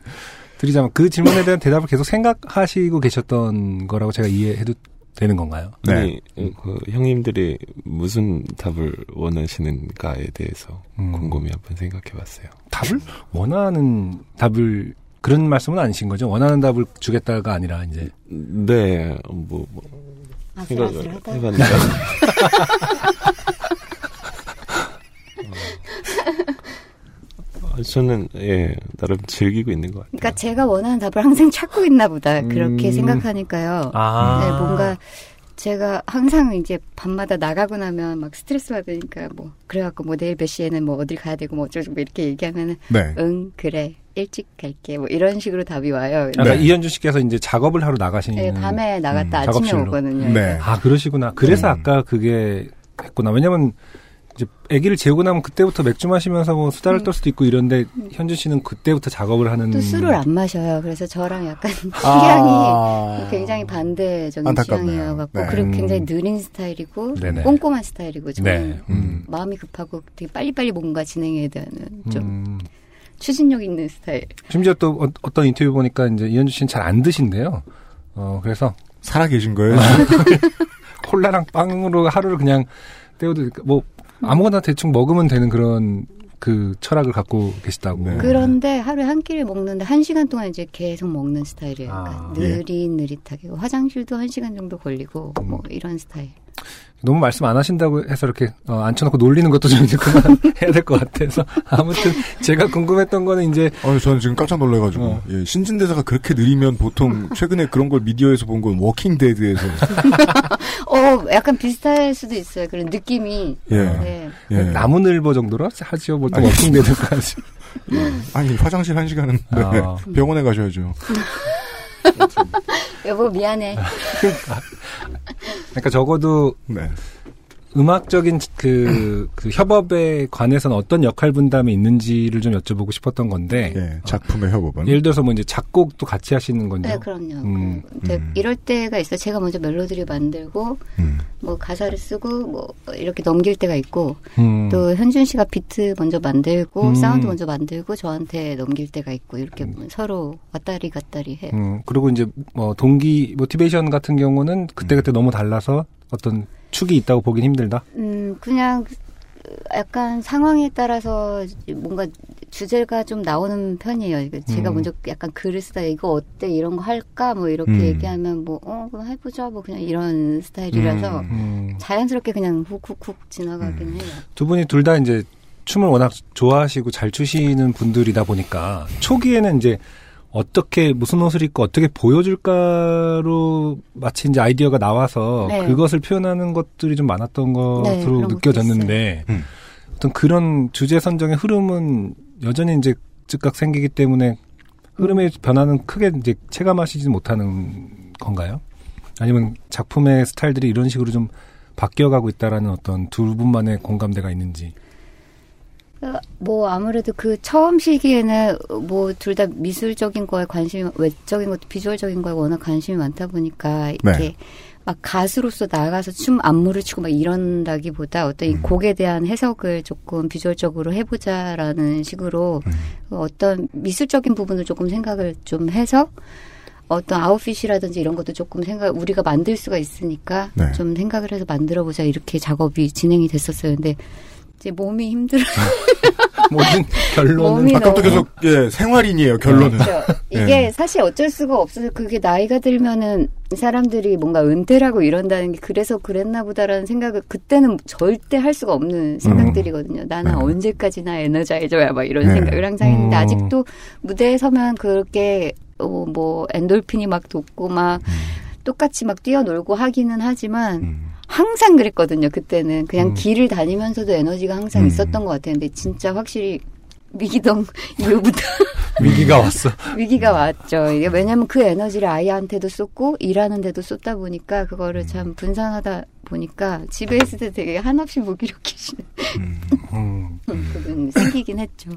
드리자면 그 질문에 대한 대답을 계속 생각하시고 계셨던 거라고 제가 이해해도 되는 건가요? 네. 아니 그 형님들이 무슨 답을 원하시는가에 대해서 음. 곰곰이 한번 생각해 봤어요. 답을 원하는 답을 그런 말씀은 아니신 거죠? 원하는 답을 주겠다가 아니라 이제 네, 뭐, 뭐 생각을. 해봤는데 어, 저는 예 나름 즐기고 있는 것 같아요. 그러니까 제가 원하는 답을 항상 찾고 있나 보다. 그렇게 음. 생각하니까요. 아 네, 뭔가 제가 항상 이제 밤마다 나가고 나면 막 스트레스 받으니까 뭐 그래갖고 뭐 내일 몇 시에는 뭐 어딜 가야 되고 뭐 어쩌고 뭐 이렇게 얘기하면은 네. 응 그래 일찍 갈게 뭐 이런 식으로 답이 와요. 그러니까 네. 이현준 씨께서 이제 작업을 하러 나가시는 네, 밤에 나갔다 음, 아침에 작업실로. 오거든요. 네. 아 그러시구나. 그래서 음. 아까 그게 했구나. 왜냐면 이제 아기를 재우고 나면 그때부터 맥주 마시면서 뭐 수다를 음. 떨 수도 있고 이런데 현준 씨는 그때부터 작업을 하는 또 술을 안 마셔요. 그래서 저랑 약간 아. 취향이 굉장히 반대적인 안타깝네요. 취향이어 갖고 네. 그리고 음. 굉장히 느린 스타일이고 네네. 꼼꼼한 스타일이고 저는 네. 음. 마음이 급하고 되게 빨리빨리 뭔가 진행해야 되는 좀 음. 추진력 있는 스타일. 심지어 또 어, 어떤 인터뷰 보니까 이제 이현준 씨는 잘 안 드신대요. 어 그래서 살아 계신 거예요? 콜라랑 빵으로 하루를 그냥 때우도 뭐 아무거나 대충 먹으면 되는 그런 그 철학을 갖고 계시다고. 네. 그런데 하루에 한 끼를 먹는데 한 시간 동안 이제 계속 먹는 스타일이에요. 아. 그러니까 예. 느릿느릿하게 화장실도 한 시간 정도 걸리고 음. 뭐 이런 스타일. 너무 말씀 안 하신다고 해서 이렇게 어, 앉혀놓고 놀리는 것도 좀 이제 그만 해야 될 것 같아서 아무튼 제가 궁금했던 거는 이제 어, 저는 지금 깜짝 놀래가지고 어. 예, 신진 대사가 그렇게 느리면 보통 최근에 그런 걸 미디어에서 본 건 Walking Dead에서 어, 약간 비슷할 수도 있어요. 그런 느낌이. 예. 네. 예. 나무늘보 정도로 하죠. 보통 Walking Dead까지. 아니 화장실 한 시간은 네. 아. 병원에 가셔야죠. 여보 미안해. 그러니까 적어도 네. 음악적인 그, 그 협업에 관해서는 어떤 역할 분담이 있는지를 좀 여쭤보고 싶었던 건데 예, 작품의 협업은 예를 들어서 뭐 이제 작곡도 같이 하시는 건요. 네, 그럼요. 음, 그, 음. 이럴 때가 있어요. 제가 먼저 멜로디를 만들고 음. 뭐 가사를 쓰고 뭐 이렇게 넘길 때가 있고 음. 또 현준 씨가 비트 먼저 만들고 음. 사운드 먼저 만들고 저한테 넘길 때가 있고 이렇게 서로 왔다리 갔다리 해요. 음, 그리고 이제 뭐 동기 motivation 같은 경우는 그때 그때 너무 달라서 어떤 축이 있다고 보긴 힘들다. 음, 그냥 약간 상황에 따라서 뭔가 주제가 좀 나오는 편이에요. 제가 음. 먼저 약간 글을 쓰다 이거 어때 이런 거 할까 뭐 이렇게 음. 얘기하면 뭐어 그럼 해보자 뭐 그냥 이런 스타일이라서 음. 음, 자연스럽게 그냥 훅훅훅 지나가긴 해요. 두 분이 둘 다 이제 춤을 워낙 좋아하시고 잘 추시는 분들이다 보니까 초기에는 이제 어떻게 무슨 옷을 입고 어떻게 보여줄까로 마치 이제 아이디어가 나와서 네. 그것을 표현하는 것들이 좀 많았던 것으로 것도 느껴졌는데. 음. 어떤 그런 주제 선정의 흐름은 여전히 이제 즉각 생기기 때문에 흐름의 변화는 크게 이제 체감하시지 못하는 건가요? 아니면 작품의 스타일들이 이런 식으로 좀 바뀌어가고 있다라는 어떤 두 분만의 공감대가 있는지. 뭐 아무래도 그 처음 시기에는 뭐 둘 다 미술적인 거에 관심이 외적인 것도 비주얼적인 거에 워낙 관심이 많다 보니까 이렇게 네. 막 가수로서 나가서 춤 안무를 추고 막 이런다기보다 어떤 이 음. 곡에 대한 해석을 조금 비주얼적으로 해보자라는 식으로 음. 어떤 미술적인 부분을 조금 생각을 좀 해서 어떤 아웃핏이라든지 이런 것도 조금 생각 우리가 만들 수가 있으니까 네. 좀 생각을 해서 만들어 보자 이렇게 작업이 진행이 됐었어요. 근데 이제 몸이 힘들어 모든 결론은 몸이 아까부터 너무- 계속 예 생활인이에요 결론은. 그렇죠. 예. 이게 사실 어쩔 수가 없어서 그게 나이가 들면은 사람들이 뭔가 은퇴라고 이런다는 게 그래서 그랬나 보다라는 생각을 그때는 절대 할 수가 없는 생각들이거든요. 나는 네. 언제까지나 에너자이저야 막 이런 네. 생각을 항상 했는데 음. 아직도 무대에 서면 그렇게 어, 뭐 엔돌핀이 막 돋고 막 똑같이 막 뛰어놀고 하기는 하지만 음. 항상 그랬거든요. 그때는 그냥 음. 길을 다니면서도 에너지가 항상 음. 있었던 것 같아요. 근데 진짜 확실히 위기동 이후부터 위기가 왔어. 위기가 왔죠. 이게 왜냐면 그 에너지를 아이한테도 쏟고 일하는데도 쏟다 보니까 그거를 참 분산하다 보니까 집에 있을 때 되게 한없이 무기력해지는 음, 그건 생기긴 했죠.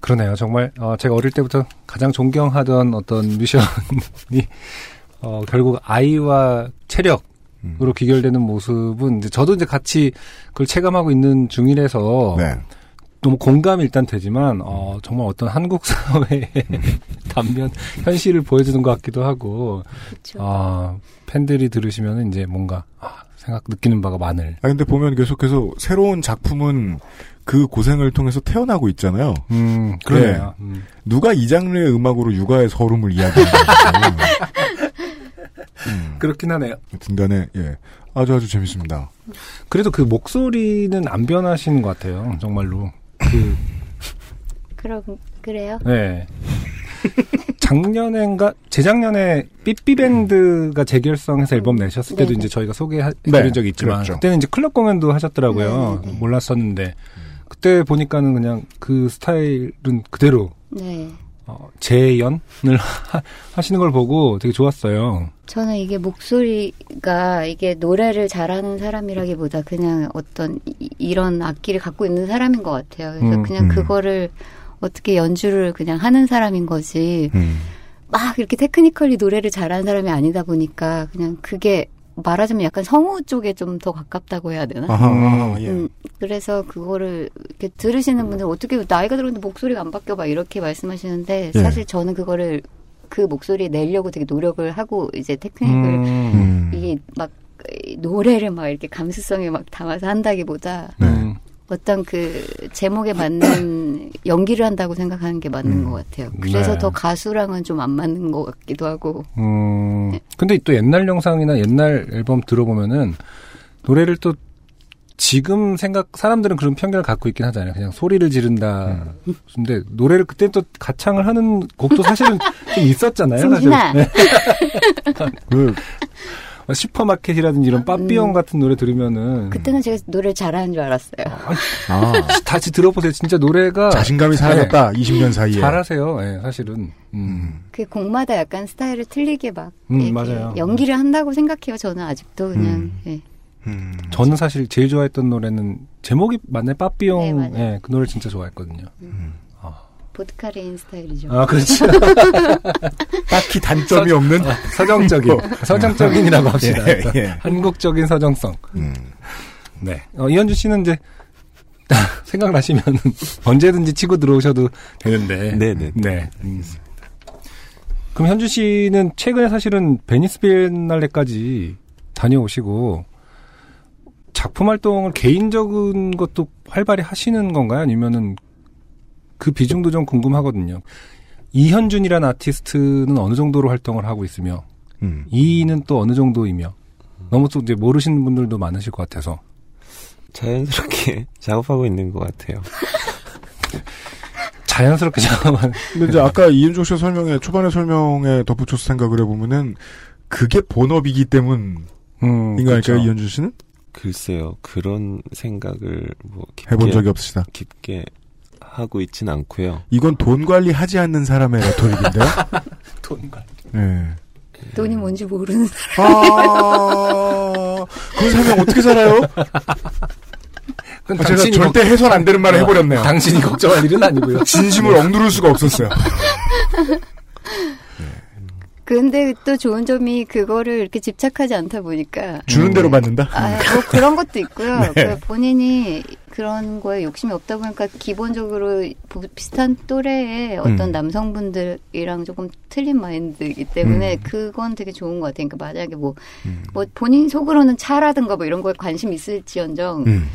그러네요. 정말 어, 제가 어릴 때부터 가장 존경하던 어떤 미션이 어, 결국 아이와 체력 으로 음. 귀결되는 모습은 이제 저도 이제 같이 그걸 체감하고 있는 중이라서 네. 너무 공감이 일단 되지만 어, 정말 어떤 한국 사회의 단면 현실을 보여주는 것 같기도 하고 그렇죠. 아 팬들이 들으시면 이제 뭔가 아, 생각 느끼는 바가 많을. 아 근데 보면 계속해서 새로운 작품은 그 고생을 통해서 태어나고 있잖아요. 음 그러네요. 음. 누가 이 장르의 음악으로 육아의 서름을 이야기하는 그렇긴 하네요. 등간에 예 아주 아주 재밌습니다. 그래도 그 목소리는 안 변하시는 것 같아요. 정말로. 그, 그럼 그래요? 네. 작년엔가, 재작년에 삐삐밴드가 재결성해서 앨범 내셨을 때도 네네. 이제 저희가 소개해드린 네, 적이 있지만, 그랬죠. 그때는 이제 클럽 공연도 하셨더라고요. 네네네. 몰랐었는데. 그때 보니까는 그냥 그 스타일은 그대로, 네. 어, 재연을 하- 하시는 걸 보고 되게 좋았어요. 저는 이게 목소리가 이게 노래를 잘하는 사람이라기보다 그냥 어떤 이- 이런 악기를 갖고 있는 사람인 것 같아요. 그래서 음, 그냥 음. 그거를 어떻게 연주를 그냥 하는 사람인 거지. 음. 막 이렇게 테크니컬리 노래를 잘하는 사람이 아니다 보니까 그냥 그게 말하자면 약간 성우 쪽에 좀 더 가깝다고 해야 되나? 아하, 음. 예. 음, 그래서 그거를 이렇게 들으시는 분들 어떻게 나이가 들었는데 목소리가 안 바뀌어 막 이렇게 말씀하시는데 예. 사실 저는 그거를 그 목소리 내려고 되게 노력을 하고 이제 테크닉을 음. 이게 막 노래를 막 이렇게 감수성에 막 담아서 한다기보다 네. 음. 어떤 그 제목에 맞는 연기를 한다고 생각하는 게 맞는 음. 것 같아요. 그래서 네. 더 가수랑은 좀 안 맞는 것 같기도 하고. 음, 근데 또 옛날 영상이나 옛날 앨범 들어보면은 노래를 또 지금 생각 사람들은 그런 편견을 갖고 있긴 하잖아요. 그냥 소리를 지른다. 근데 노래를 그때 또 가창을 하는 곡도 사실은 좀 있었잖아요. 사실. 승진아. 네. 그 슈퍼마켓이라든지 이런 빠삐용 같은 노래 들으면은 그때는 제가 노래를 잘하는 줄 알았어요. 아, 다시 들어보세요. 진짜 노래가 자신감이 사라졌다. 20년 사이에. 네. 잘하세요. 예, 사실은. 음. 그 곡마다 약간 스타일을 틀리게 막 음, 맞아요. 연기를 한다고 생각해요. 저는 아직도 그냥 음. 예. 음. 저는 사실 제일 좋아했던 노래는 제목이 맞네 빠삐용. 네. 예, 그 노래 진짜 좋아했거든요. 보드카 레인 스타일이죠. 아, 그렇죠. 딱히 단점이 없는. 서정적인, 서정적인이라고 합시다. 예, 예. 한국적인 서정성. 음. 네. 어, 이현준 씨는 이제 생각나시면 언제든지 치고 들어오셔도 되는데. 네네. 네. 음. 그럼 현준 씨는 최근에 사실은 베니스 비엔날레까지 다녀오시고 작품 활동을 개인적인 것도 활발히 하시는 건가요? 아니면은 그 비중도 좀 궁금하거든요. 이현준이라는 아티스트는 어느 정도로 활동을 하고 있으며 음. EE는 또 어느 정도이며 너무 또 이제 모르시는 분들도 많으실 것 같아서 자연스럽게 작업하고 있는 것 같아요. 자연스럽게 잠깐만 근데 이제 아까 이은종 씨가 설명에, 초반에 설명에 덧붙여서 생각을 해보면은, 그게 본업이기 때문인가 음, 그렇죠. 이현준 씨는? 글쎄요, 그런 생각을 뭐 깊게, 해본 적이 없으시다. 깊게 하고 있진 않고요. 이건 돈 관리하지 않는 사람의 레토릭인데요? 돈과 네. 돈이 뭔지 모르는 사람. 아, 그 설명 어떻게 살아요? 그건 아, 제가 절대 해선 안 되는 말을 해버렸네요. 당신이 걱정할 일은 아니고요. 진심을 억누를 수가 없었어요. 근데 또 좋은 점이 그거를 이렇게 집착하지 않다 보니까 주는 대로 받는다? 아, 뭐 그런 것도 있고요. 네. 그 본인이 그런 거에 욕심이 없다 보니까 기본적으로 부- 비슷한 또래의 어떤 음. 남성분들이랑 조금 틀린 마인드이기 때문에 음. 그건 되게 좋은 것 같아요. 그러니까 만약에 뭐, 뭐 본인 속으로는 차라든가 뭐 이런 거에 관심 있을지언정 음.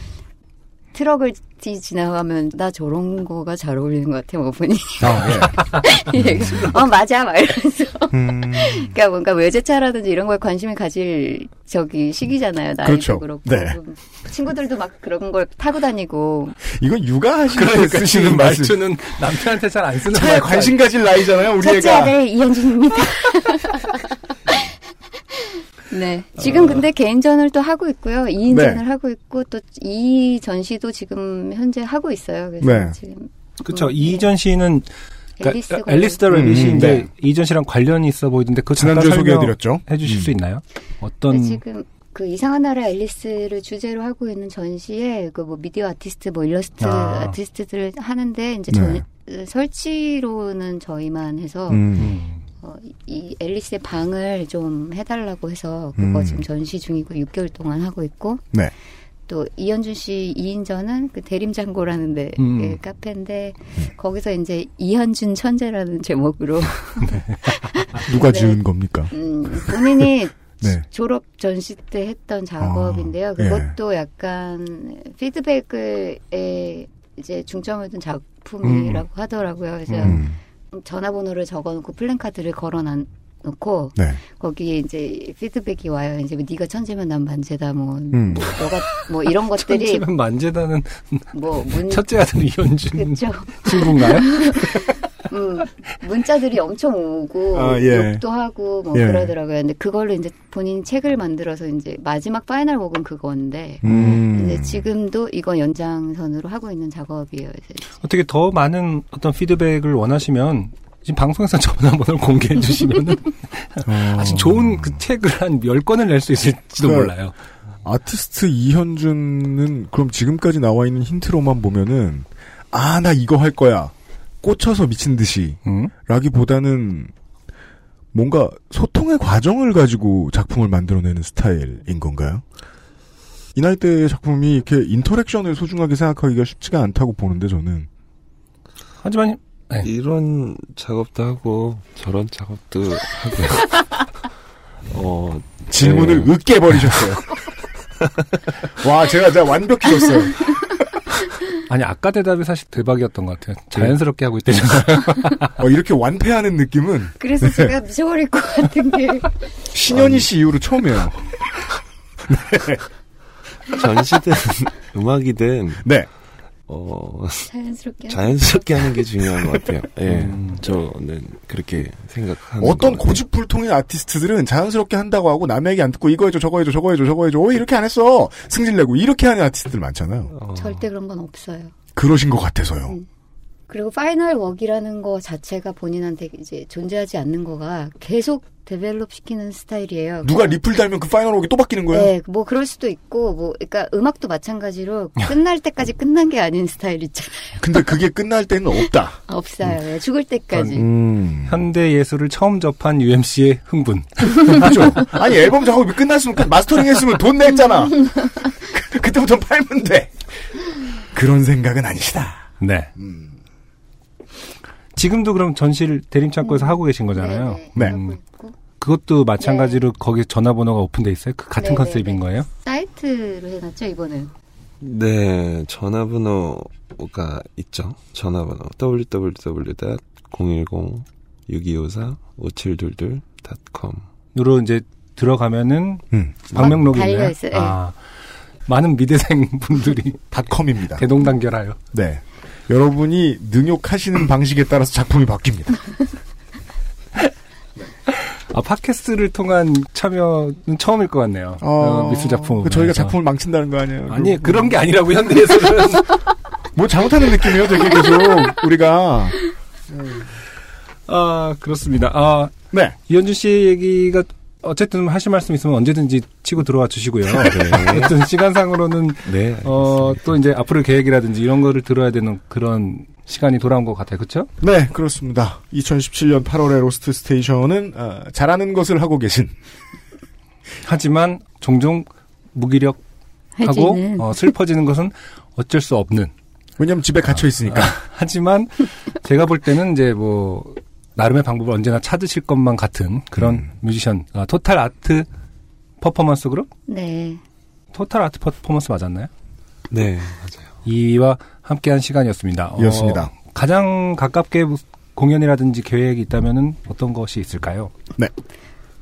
트럭을 뒤 지나가면 나 저런 거가 잘 어울리는 것 같아 뭐 보니 아, 예. 어 맞아 막 이러면서 음, 그러니까 뭔가 외제차라든지 이런 거에 관심을 가질 저기 시기잖아요 나이도 그렇죠. 그렇고 네. 친구들도 막 그런 걸 타고 다니고 이건 육아하시는 때 그러니까 쓰시는. 말투는 남편한테 잘 안 쓰는 차에 관심 가질 나이잖아요, 우리 첫째 애가. 아들 이현준입니다. 네. 지금 근데 개인전을 또 하고 있고요. 2인전을 네. 하고 있고 또 이 전시도 지금 현재 하고 있어요. 그래서 네. 지금 그렇죠. 음, 이전 씨는 앨리스 그러니까 앨리스 더 관련- 레빗이 음, 이제 네. 이전 씨랑 관련이 있어 보이던데 그거 잠깐 지난주에 소개해드렸죠. 설명해 주실 음. 수 있나요? 어떤 네, 지금 그 이상한 나라 앨리스를 주제로 하고 있는 전시에 그 뭐 미디어 아티스트 뭐 일러스트 아. 아. 티스트를 하는데 이제 네. 전, 설치로는 저희만 해서 음. 음. 어, 이 앨리스의 방을 좀 해달라고 해서 그거 음. 지금 전시 중이고 6개월 동안 하고 있고 네. 또 이현준 씨 2인전은 그 대림장고라는 데 음. 그 카페인데 거기서 이제 이현준 천재라는 제목으로 누가 네. 지은 겁니까? 음, 본인이 네. 졸업 전시 때 했던 작업인데요. 아, 그것도 약간 피드백에 이제 중점을 둔 작품이라고 하더라고요. 그래서 음. 전화번호를 적어놓고 플랜카드를 걸어놓고 네. 거기에 이제 피드백이 와요. 이제 뭐 네가 천재면 난 만재다. 뭐, 음. 뭐 너가 뭐 이런 것들이 첫째면 만재다는 뭐 문, 첫째 아들 이현준 그쵸. 친구인가요? 음, 문자들이 엄청 오고 아, 예. 욕도 하고 뭐 예. 그러더라고요. 근데 그걸로 이제 본인 책을 만들어서 이제 마지막 final work은 그건데 음. 근데 지금도 이거 연장선으로 하고 있는 작업이에요. 어떻게 더 많은 어떤 피드백을 원하시면 지금 방송에서 전화번호를 공개해 주시면은 어. 아주 좋은 그 책을 한 10권을 낼 수 있을지도 그- 몰라요. 아티스트 이현준은 그럼 지금까지 나와 있는 힌트로만 보면은 아 나 이거 할 거야 꽂혀서 미친 듯이 음? 라기보다는 뭔가 소통의 과정을 가지고 작품을 만들어내는 스타일인 건가요? 이 나이 때의 작품이 이렇게 인터랙션을 소중하게 생각하기가 쉽지가 않다고 보는데 저는 하지만 네. 이런 작업도 하고 저런 작업도 하고요. 어, 질문을 네. 으깨 버리셨어요. 와 제가 제가 완벽히 줬어요. 아니 아까 대답이 사실 대박이었던 것 같아요. 자연스럽게 하고 있대잖아요. 어, 이렇게 완패하는 느낌은 그래서 제가 미쳐버릴 것 같은 게 신현희 씨 이후로 처음이에요. 전시든 음악이든 네. 어, 자연스럽게 자연스럽게 하는 게 중요한 것 같아요. 예, 음. 저는 그렇게 생각하는 어떤 것 같아요. 고집불통의 아티스트들은 자연스럽게 한다고 하고 남의 얘기 안 듣고 이거 해줘 저거 해줘 저거 해줘 저거 해줘 왜 이렇게 안 했어 승질내고 이렇게 하는 아티스트들 많잖아요. 어, 절대 그런 건 없어요. 그러신 것 같아서요. 음. 그리고 final work이라는 거 자체가 본인한테 이제 존재하지 않는 거가 계속 develop 시키는 스타일이에요. 누가 리플 달면 그 final work이 또 바뀌는 거예요? 네, 뭐 그럴 수도 있고, 뭐, 그러니까 음악도 마찬가지로 끝날 때까지 끝난 게 아닌 스타일 있잖아요. 근데 그게 끝날 때는 없다. 없어요. 네, 죽을 때까지. 음. 현대 예술을 처음 접한 UMC의 흥분. 맞죠? 아니 앨범 작업이 끝났으면 끝- mastering 했으면 돈 냈잖아. 그- 그때부터 팔면 돼. 그런 생각은 아니시다. 네. 음. 지금도 그럼 전시를 대림창고에서 하고 계신 거잖아요. 네, 네. 하고 음. 그것도 마찬가지로 거기 전화번호가 오픈돼 있어요? 그 같은 네, 컨셉인 네, 네. 거예요? 사이트로 해놨죠, 이번엔. 네, 전화번호가 있죠. 전화번호 www.010-6254-5722.com 으로 이제 들어가면은 음. 방명록이. 네. 아, 많은 미대생 분들이 닷컴입니다. 대동단결하여. 네. 여러분이 능욕하시는 방식에 따라서 작품이 바뀝니다. 아, 팟캐스트를 통한 참여는 처음일 것 같네요. 어, 미술 작품. 그 저희가 작품을 망친다는 거 아니에요? 아니, 그- 그런 게 아니라고, 현대예술은. 뭐 잘못하는 느낌이에요, 되게 계속 우리가. 아, 그렇습니다. 아, 네. 이현준 씨 얘기가 어쨌든 하실 말씀 있으면 언제든지 치고 들어와 주시고요. 네. 어쨌든 시간상으로는 네. 어, 또 이제 앞으로 계획이라든지 이런 거를 들어야 되는 그런 시간이 돌아온 것 같아요. 그렇죠? 네, 그렇습니다. 2017년 8월의 Lost Station은 어, 잘하는 것을 하고 계신 하지만 종종 무기력하고. 어, 슬퍼지는 것은 어쩔 수 없는. 왜냐면 집에 갇혀 있으니까. 하지만 제가 볼 때는 이제 뭐 나름의 방법을 언제나 찾으실 것만 같은 그런 음. 뮤지션 아, total art performance group? 네. total art performance 맞았나요? 네, 맞아요. 이와 함께한 시간이었습니다. 어, 이었습니다. 가장 가깝게 무- 공연이라든지 계획이 있다면은 어떤 것이 있을까요? 네.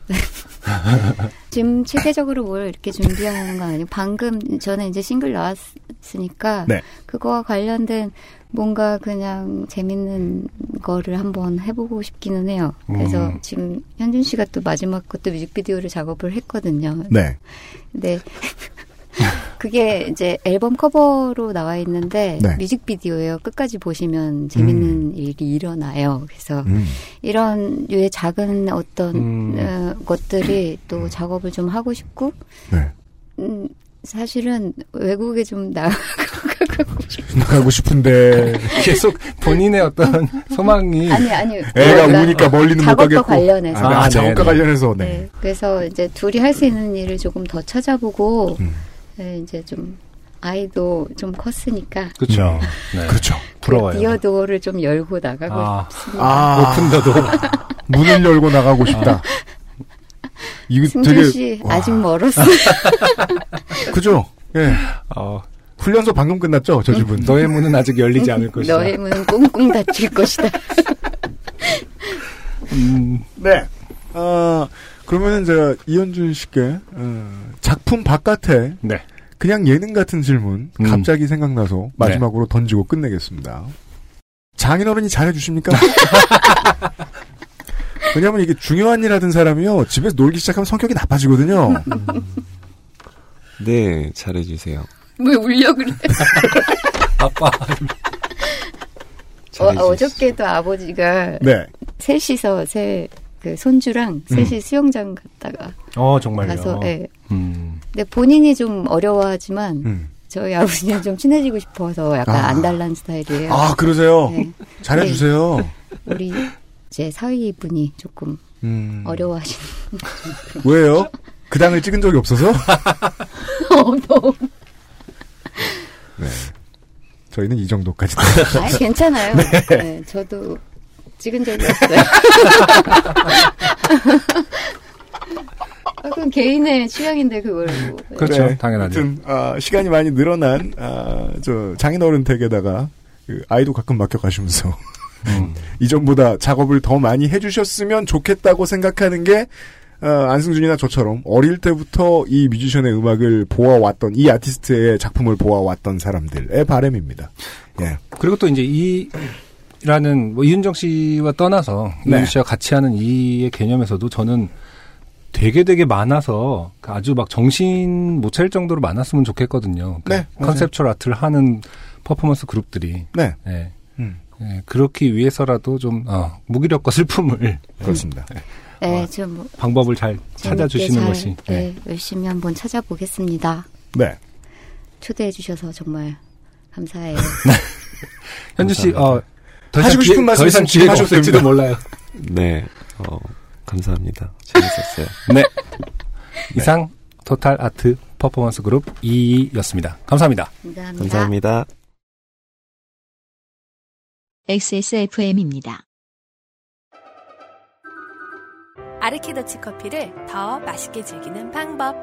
지금 체계적으로 뭘 이렇게 준비하는 건 아니고 방금 저는 이제 싱글 나왔으니까 네. 그거와 관련된 뭔가 그냥 재밌는 거를 한번 해보고 싶기는 해요. 그래서 음. 지금 현준 씨가 또 마지막 것도 뮤직비디오를 작업을 했거든요. 네. 근데 그게 이제 앨범 커버로 나와 있는데 네. 뮤직비디오예요. 끝까지 보시면 재밌는 일이 일어나요. 그래서 음. 이런 류의 작은 어떤 음. 어, 것들이 또 작업을 좀 하고 싶고 네. 음, 사실은 외국에 좀 나가고 나가고 싶은데 계속 본인의 어떤 소망이 아니 아니 애가 나- 우니까 멀리는 못 작업과 가겠고. 관련해서 아, 아, 작업과 네, 네. 관련해서 네. 네. 그래서 이제 둘이 할 수 있는 일을 조금 더 찾아보고 음. 네, 이제 좀 아이도 좀 컸으니까 그렇죠. 네. 그렇죠. 부러워요. 그 디어도어를 좀 열고 나가고 아, 싶습니다. 아, 오픈더도 문을 열고 나가고 싶다. 이거 승준 되게 씨 아직 멀었어. 그죠? 예. 어, 훈련소 방금 끝났죠, 저 집은. 너의 문은 아직 열리지 않을 것이다. 너의 문은 꽁꽁 닫힐 것이다. 음, 네. 아, 그러면은 제가 이현준 씨께 어, 작품 바깥에 네. 그냥 예능 같은 질문 음. 갑자기 생각나서 마지막으로 던지고 끝내겠습니다. 장인어른이 잘해주십니까? 왜냐하면 이게 중요한 일 하던 사람이요 집에서 놀기 시작하면 성격이 나빠지거든요. 네, 잘해주세요. 왜 울려 그래? 아빠. 어. 어저께도 아버지가 네. 셋이서 새그 손주랑 셋이 수영장 갔다가 어, 정말요. 가서 예. 음. 근데 본인이 좀 어려워하지만 음. 저희 아버지는 좀 친해지고 싶어서 약간 아. 안달난 스타일이에요. 아 그러세요. 네. 잘해주세요. 우리 제 사위 분이 조금 음. 어려워하시는. 왜요? 그 당을 찍은 적이 없어서? 어, 너무. 네. 저희는 이 정도까지. 아, 괜찮아요. 네, 저도 찍은 적이 없어요. 아, 그건 개인의 취향인데 그걸. 뭐. 그렇죠. 네. 당연하죠. 하여튼 아, 시간이 많이 늘어난 아, 저 장인어른 댁에다가 그 아이도 가끔 맡겨 가시면서 음. 이전보다 작업을 더 많이 해주셨으면 좋겠다고 생각하는 게 어, 안승준이나 저처럼 어릴 때부터 이 뮤지션의 음악을 보아왔던 이 아티스트의 작품을 보아왔던 사람들의 바람입니다. 예. 그리고 또 이제 이라는 뭐 이윤정 씨와 떠나서 네. 이윤정 씨와 같이 하는 이의 개념에서도 저는 되게 되게 많아서 아주 막 정신 못 차릴 정도로 많았으면 좋겠거든요. 그 네. 컨셉추얼 아트를 하는 퍼포먼스 그룹들이 네. 예. 음. 예, 그렇기 위해서라도 좀 어, 무기력과 슬픔을 그렇습니다. 네, 좀 뭐, 방법을 잘 찾아주시는 잘, 것이 예. 네, 열심히 한번 찾아보겠습니다. 네. 초대해 주셔서 정말 감사해요. 현주 씨, 어, 더 하시고 이상 싶은 말씀 더 이상 기회가 없을지도. 몰라요. 네, 어, 감사합니다. 재밌었어요. 네. 이상 토탈 아트 퍼포먼스 그룹 2였습니다. 감사합니다. 감사합니다. 감사합니다. XSFM입니다. 아르케더치 커피를 더 맛있게 즐기는 방법.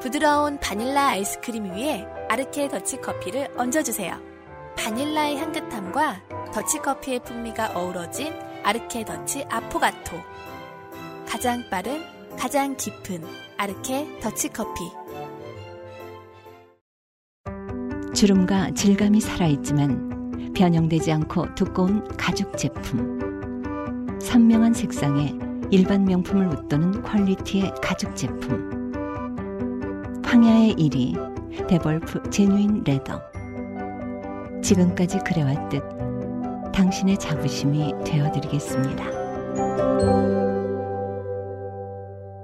부드러운 바닐라 아이스크림 위에 아르케 더치 커피를 얹어주세요. 바닐라의 향긋함과 더치 커피의 풍미가 어우러진 아르케 더치 아포가토. 가장 빠른, 가장 깊은 아르케 더치 커피. 주름과 질감이 살아있지만 변형되지 않고 두꺼운 가죽 제품. 선명한 색상에 일반 명품을 웃도는 quality의 가죽 제품. 황야의 1위 데볼프 제뉴인 레더. 지금까지 그래왔듯 당신의 자부심이 되어드리겠습니다.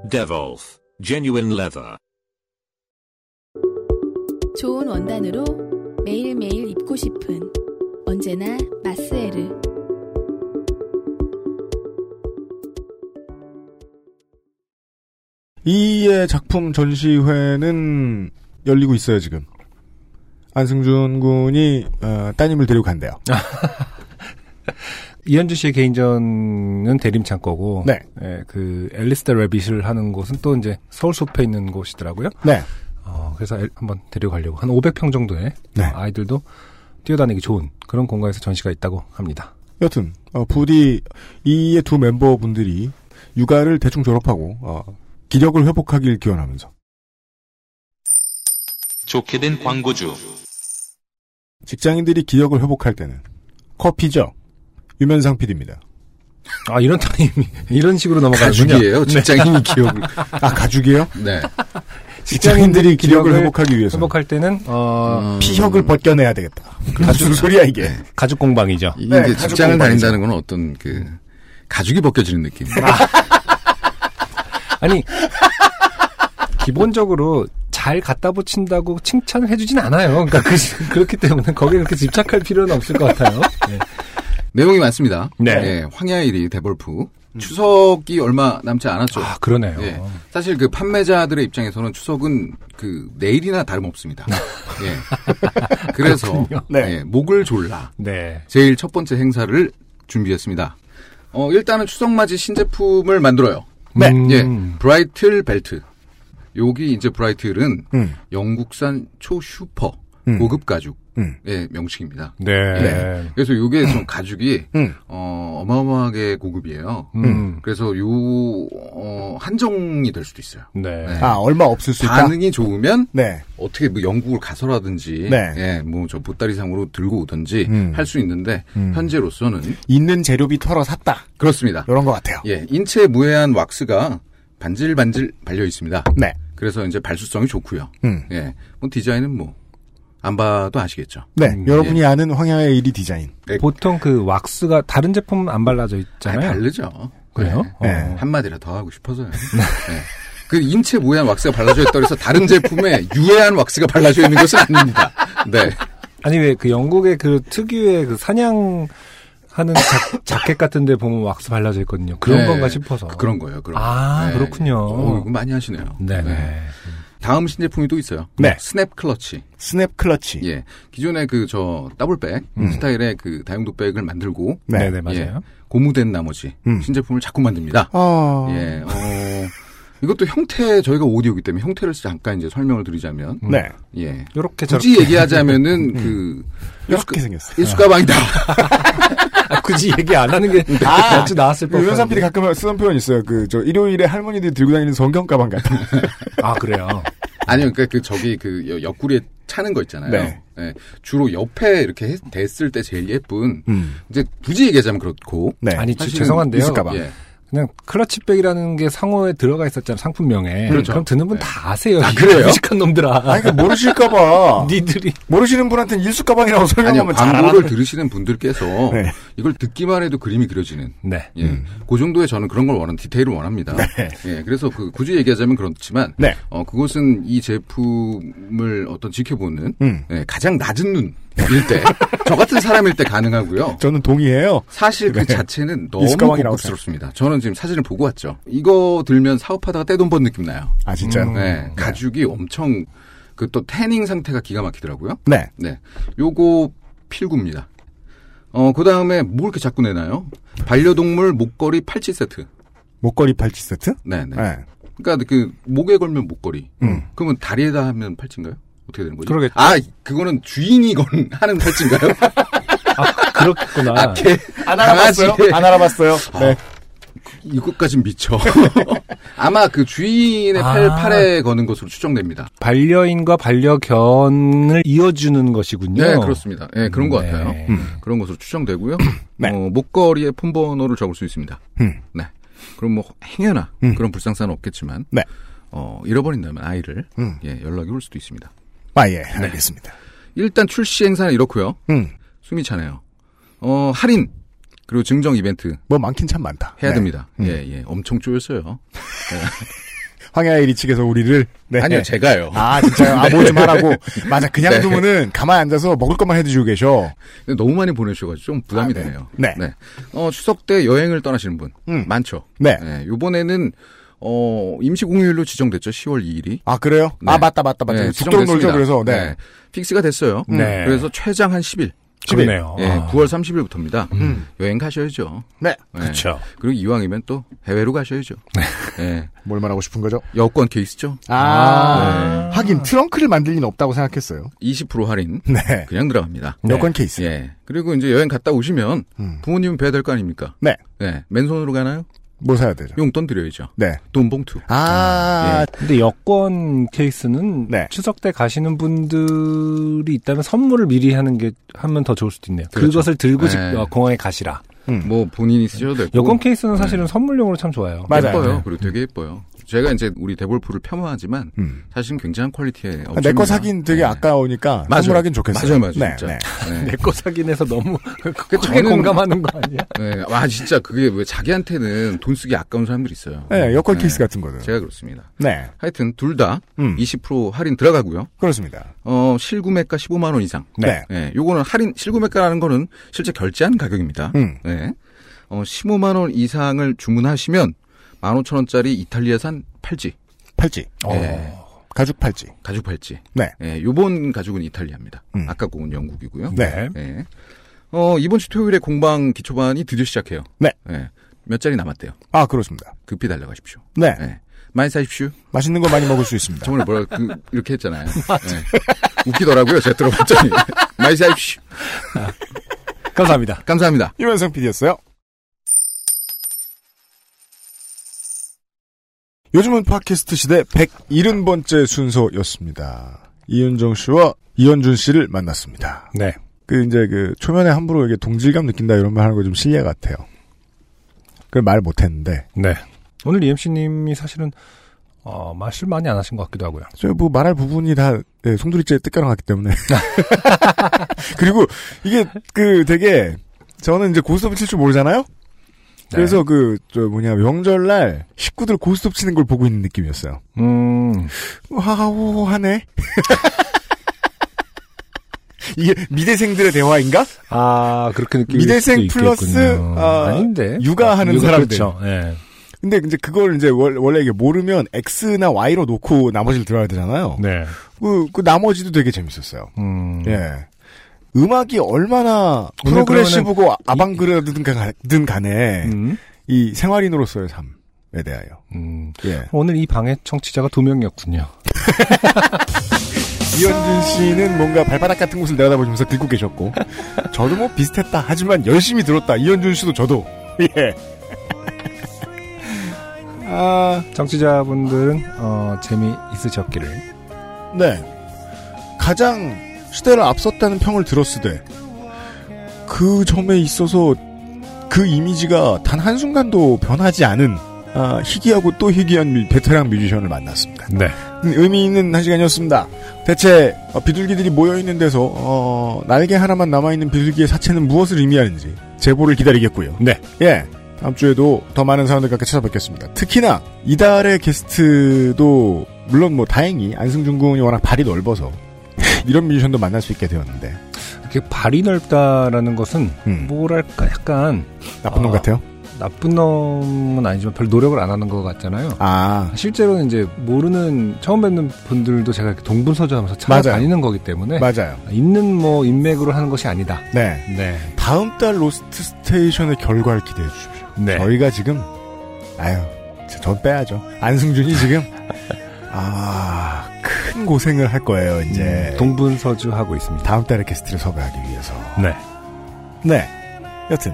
Devolf Genuine Leather. 좋은 원단으로 매일매일 입고 싶은 언제나 마스에르. 이의 작품 전시회는 열리고 있어요 지금. 안승준 군이 어, 따님을 데리고 간대요. 이현주 씨의 개인전은 대림창 거고, 네. 예, 그 앨리스 더 레빗을 하는 곳은 또 이제 서울 숲에 있는 곳이더라고요. 네. 어, 그래서 엘- 한번 데려가려고 한 500평 정도의 네. 어, 아이들도 뛰어다니기 좋은 그런 공간에서 전시가 있다고 합니다. 여튼 어, 부디 이의 두 멤버분들이 육아를 대충 졸업하고 어, 기력을 회복하길 기원하면서 좋게 된 광고주. 직장인들이 기력을 회복할 때는 커피죠. 유면상 PD입니다. 아 이런 타임이 이런 식으로 넘어가는군요. 가죽이에요. 직장인이 기억을. 아 가죽이에요? 네. 직장인들이 기력을 회복하기 위해서 회복할 때는 어, 피혁을 벗겨내야 되겠다. 무슨 소리야 이게? 가죽 공방이죠. 이게 네, 이제 가죽 직장을 공방이죠. 다닌다는 건 어떤 그 가죽이 벗겨지는 느낌. 아니 기본적으로 잘 갖다 붙인다고 칭찬을 해주진 않아요. 그러니까 그, 그렇기 때문에 거기에 그렇게 집착할 필요는 없을 것 같아요. 네. 내용이 많습니다. 네. 예, 황야일이 데볼프. 추석이 얼마 남지 않았죠. 아 그러네요. 예. 사실 그 판매자들의 입장에서는 추석은 그 내일이나 다름없습니다. 예. 그래서. 네. 예, 목을 졸라 네. 제일 첫 번째 행사를 준비했습니다. 어, 일단은 추석 맞이 신제품을 만들어요. 네. 예. 브라이틀 벨트. 여기 이제 브라이틀은 음. 영국산 초슈퍼 음. 고급 가죽의 음. 명칭입니다. 네. 네. 그래서 요게 좀 가죽이 음. 어, 어마어마하게 고급이에요. 음. 그래서 요 어, 한정이 될 수도 있어요. 네. 네. 아 얼마 없을 수 있다. 반응이 좋으면 네. 어떻게 뭐 영국을 가서라든지 네. 예, 뭐저 보따리상으로 들고 오든지 음. 할수 있는데 음. 현재로서는 있는 재료비 털어 샀다. 그렇습니다. 이런 것 같아요. 예, 인체 무해한 왁스가 반질반질 발려 있습니다. 네. 그래서 이제 발수성이 좋고요. 음. 예, 뭐 디자인은 뭐 안 봐도 아시겠죠. 네. 음, 여러분이 아는 황야의 일이 디자인. 보통 그 왁스가 다른 제품은 안 발라져 아, 있잖아요. 바르죠. 그래요? 네. 네. 어. 한마디라 더 하고 싶어서요. 네. 그 인체 무해한 왁스가 발라져 있다고 해서 다른 제품에 유해한 왁스가 발라져 있는 것은 아닙니다. 네. 아니 왜 그 영국의 그 특유의 그 사냥 하는 자, 켓 같은 데 보면 왁스 발라져 있거든요. 그런 네. 건가 싶어서. 그런 거예요. 그런 거. 아, 네. 그렇군요. 오, 이거 많이 하시네요. 네네. 다음 신제품이 또 있어요. 네. Snap clutch. Snap clutch. 예. 기존의 그저 duffel bag 스타일의 그 다용도 백을 만들고 네. 네네, 맞아요. 고무된 나머지 음. 신제품을 자꾸 만듭니다. 아. 예. 어, 이것도 형태 저희가 오디오기 때문에 형태를 잠깐 이제 설명을 드리자면 네. 예. 요렇게 저렇게. 굳이 얘기하자면은 그 이렇게 생겼어요. 일수 가방이다. 아, 굳이 얘기 안 하는 게 아, 아주 나았을 법. 유현상 PD 가끔 쓰는 표현 있어요. 그, 저, 일요일에 할머니들이 들고 다니는 성경 가방 같은. 아 그래요. 아니요, 그러니까 그 저기 그 여- 옆구리에 차는 거 있잖아요. 네. 예, 주로 옆에 이렇게 했- 됐을 때 제일 예쁜 음. 이제 굳이 얘기하자면 그렇고 네. 아니 죄송한데요. 가방. 예. 그냥 클러치백이라는 게 상호에 들어가 있었잖아요. 상품명에. 그렇죠. 럼 듣는 분 네. 다 아세요. 아, 이 그래요? 무식한 놈들아. 아니, 그 모르실까봐. 니들이. 모르시는 분한테는 일수 가방이라고 아니요, 설명하면 잘 광고를 들으시는 분들께서 네. 이걸 듣기만 해도 그림이 그려지는 네. 예. 그 정도의 저는 그런 걸 원하는 디테일을 원합니다. 네. 예. 그래서 그 굳이 얘기하자면 그렇지만 네. 어 그것은 이 제품을 어떤 지켜보는 음. 예, 가장 낮은 눈 일때 저 같은 사람일 때 가능하고요. 저는 동의해요. 사실 그 네. 자체는 너무 고급스럽습니다. 저는 지금 사진을 보고 왔죠. 이거 들면 사업하다가 떼돈 번 느낌 나요. 아, 진짜요? 음. 네, 가죽이 엄청 그 또 태닝 상태가 기가 막히더라고요. 네. 네, 요거 필구입니다. 어, 그 다음에 뭘 이렇게 자꾸 내나요? 반려동물 목걸이 팔찌 세트. 목걸이 팔찌 세트? 네, 네. 네. 그러니까 그 목에 걸면 목걸이. 음. 그러면 다리에다 하면 팔찌인가요? 어떻게 되는 거죠? 그러겠죠. 아, 그거는 주인이 건 하는 팔찌인가요? 그렇구나. 아, 개, 안 알아봤어요? 강아지의- 안 알아봤어요? 네. 이것까진 미쳐. 아마 그 주인의 팔, 아. 팔에 거는 것으로 추정됩니다. 반려인과 반려견을 이어주는 것이군요. 네, 그렇습니다. 네, 그런 것 네. 같아요. 음. 그런 것으로 추정되고요. 네. 어, 목걸이에 폰 번호를 적을 수 있습니다. 음. 네. 그럼 뭐 행여나 음. 그런 불상사는 없겠지만 네. 어, 잃어버린다면 아이를 음. 예, 연락이 올 수도 있습니다. 아, 예. 알겠습니다. 일단 출시 행사는 이렇고요. 음. 숨이 차네요. 어, 할인 그리고 증정 이벤트 뭐 많긴 참 많다. 해야 네. 됩니다. 음. 예, 예. 엄청 쪼였어요. 황야의 리 측에서 우리를. 네. 아니요, 제가요. 아, 진짜요? 아, 뭐 좀 하라고. 맞아. 그냥 네. 두면은 가만히 앉아서 먹을 것만 해주시고 계셔. 너무 많이 보내주셔가지고 좀 부담이 아, 네. 되네요. 네. 어, 추석 때 여행을 떠나시는 분 음. 많죠. 네. 네, 요번에는 어, 임시 공휴일로 지정됐죠. 10월 2일이. 아, 그래요? 아, 맞다, 맞다, 맞다. 북도로 놀죠, 그래서. 네. fix가 됐어요. 네. 그래서 최장 한 10일. 그러네요. 예, 아. 9월 30일부터입니다. 음. 여행 가셔야죠. 네. 그렇죠. 그리고 이왕이면 또 해외로 가셔야죠. 예. 뭘 말하고 싶은 거죠? 여권 케이스죠. 아, 네. 하긴 트렁크를 만들 리는 없다고 생각했어요. 20% 할인. 네. 그냥 들어갑니다. 여권 케이스. 예. 그리고 이제 여행 갔다 오시면 음. 부모님은 뵈야 될 거 아닙니까? 네. 네. 맨손으로 가나요? 뭐 사야 되죠? 용돈 드려야죠. 네. 돈 봉투. 아, 근데 여권 케이스는 네. 추석 때 가시는 분들이 있다면 선물을 미리 하는 게 하면 더 좋을 수도 있네요. 그 그렇죠. 것을 들고 집- 네. 어, 공항에 가시라. 음. 뭐 본인이 쓰셔도 되고. 여권 케이스는 사실은 선물용으로 참 좋아요. 맞아요. 예뻐요. 네. 그리고 되게 예뻐요. 제가 이제 우리 데볼프를 폐모하지만 음. 사실은 굉장한 quality의 업체입니다. 내거 사긴 되게 네. 아까우니까 맞아요. 선물하긴 좋겠어요. 맞아요, 맞아요, 네, 진짜. 네. 네. 내거 사긴 해서 너무 크게 저는- 공감하는 거 아니야? 네. 와 진짜 그게 왜 자기한테는 돈 쓰기 아까운 사람들이 있어요. 네, 여권 네. 케이스 같은 거는. 제가 그렇습니다. 네, 하여튼 둘다 음. 20% 할인 들어가고요. 그렇습니다. 어, 실구매가 15만 원 이상. 네. 네. 요거는 할인 실구매가라는 거는 실제 결제한 가격입니다. 음. 네. 어, 15만 원 이상을 주문하시면 15,000원짜리 이탈리아산 팔찌. 팔찌. 네. 가죽 팔찌. 가죽 팔찌. 네. 예, 요번 가죽은 이탈리아입니다. 음. 아까 그건 영국이고요. 네. 예. 어, 이번 주 토요일에 공방 기초반이 드디어 시작해요. 네. 예. 몇 자리 남았대요. 아, 그렇습니다. 급히 달려가십시오. 네. 예. 많이 사십시오. 맛있는 거 많이 먹을 수 있습니다. 저번에 뭐라, 그, 이렇게 했잖아요. 예. 웃기더라고요. 제가 들어봤더니. 많이 사십시오. 감사합니다. 감사합니다. 유현상 PD였어요. 요즘은 팟캐스트 시대 170번째 순서였습니다. 이은정 씨와 이현준 씨를 만났습니다. 네. 그 이제 그 초면에 함부로 이게 동질감 느낀다 이런 말 하는 거 좀 실례 같아요. 그 말 못했는데 네. 오늘 EMC님이 사실은 어, 말씀 많이 안 하신 것 같기도 하고요. 저뭐 말할 부분이 다 예, 송두리째 뜻가랑하기 때문에 그리고 이게 그 되게 저는 이제 고스톱 칠줄 모르잖아요. 그래서 그저 뭐냐 명절날 식구들 고스톱 치는 걸 보고 있는 느낌이었어요. 음, 와우 하네. 이게 미대생들의 대화인가? 아 그렇게 느끼 미대생 플러스, 아, 아닌데 육아하는 육아, 사람들. 그렇죠. 예. 근데 이제 그걸 이제 월- 원래 이게 모르면 X나 Y로 놓고 나머지를 들어야 되잖아요. 네. 그, 그 나머지도 되게 재밌었어요. 음. 예. 음악이 얼마나 프로그레시브고 아방그르든 간에 음. 이 생활인으로서의 삶에 대하여. 음. 예. 오늘 이 방에 청취자가 두 명이었군요. 이현준 씨는 뭔가 발바닥 같은 곳을 내려다보시면서 듣고 계셨고, 저도 뭐 비슷했다. 하지만 열심히 들었다. 이현준 씨도 저도. 예. 아, 청취자분들은 어, 재미 있으셨기를. 네. 가장 시대를 앞섰다는 평을 들었으되, 그 점에 있어서 그 이미지가 단 한순간도 변하지 않은, 아, 희귀하고 또 희귀한 뮤- 베테랑 뮤지션을 만났습니다. 네. 음, 의미 있는 한 시간이었습니다. 대체 어, 비둘기들이 모여있는 데서 어, 날개 하나만 남아있는 비둘기의 사체는 무엇을 의미하는지 제보를 기다리겠고요. 네. 예. 다음 주에도 더 많은 사람들과 함께 찾아뵙겠습니다. 특히나 이달의 게스트도 물론 뭐 다행히 안승준 군이 워낙 발이 넓어서 이런 뮤지션도 만날 수 있게 되었는데 이렇게 발이 넓다라는 것은 음. 뭐랄까 약간 나쁜 놈 어, 같아요. 나쁜 놈은 아니지만 별 노력을 안 하는 것 같잖아요. 아 실제로는 이제 모르는 처음 뵙는 분들도 제가 동분서주하면서. 찾아다니는 거기 때문에 맞아요. 있는 뭐 인맥으로 하는 것이 아니다. 네. 네. 다음 달 Lost Station의 결과를 기대해 주십시오. 네. 저희가 지금 아유 전 빼야죠. 안승준이 지금 아 큰 고생을 할 거예요 이제 음, 동분서주 하고 있습니다. 다음 달에 게스트를 섭외하기 위해서. 네. 네. 여튼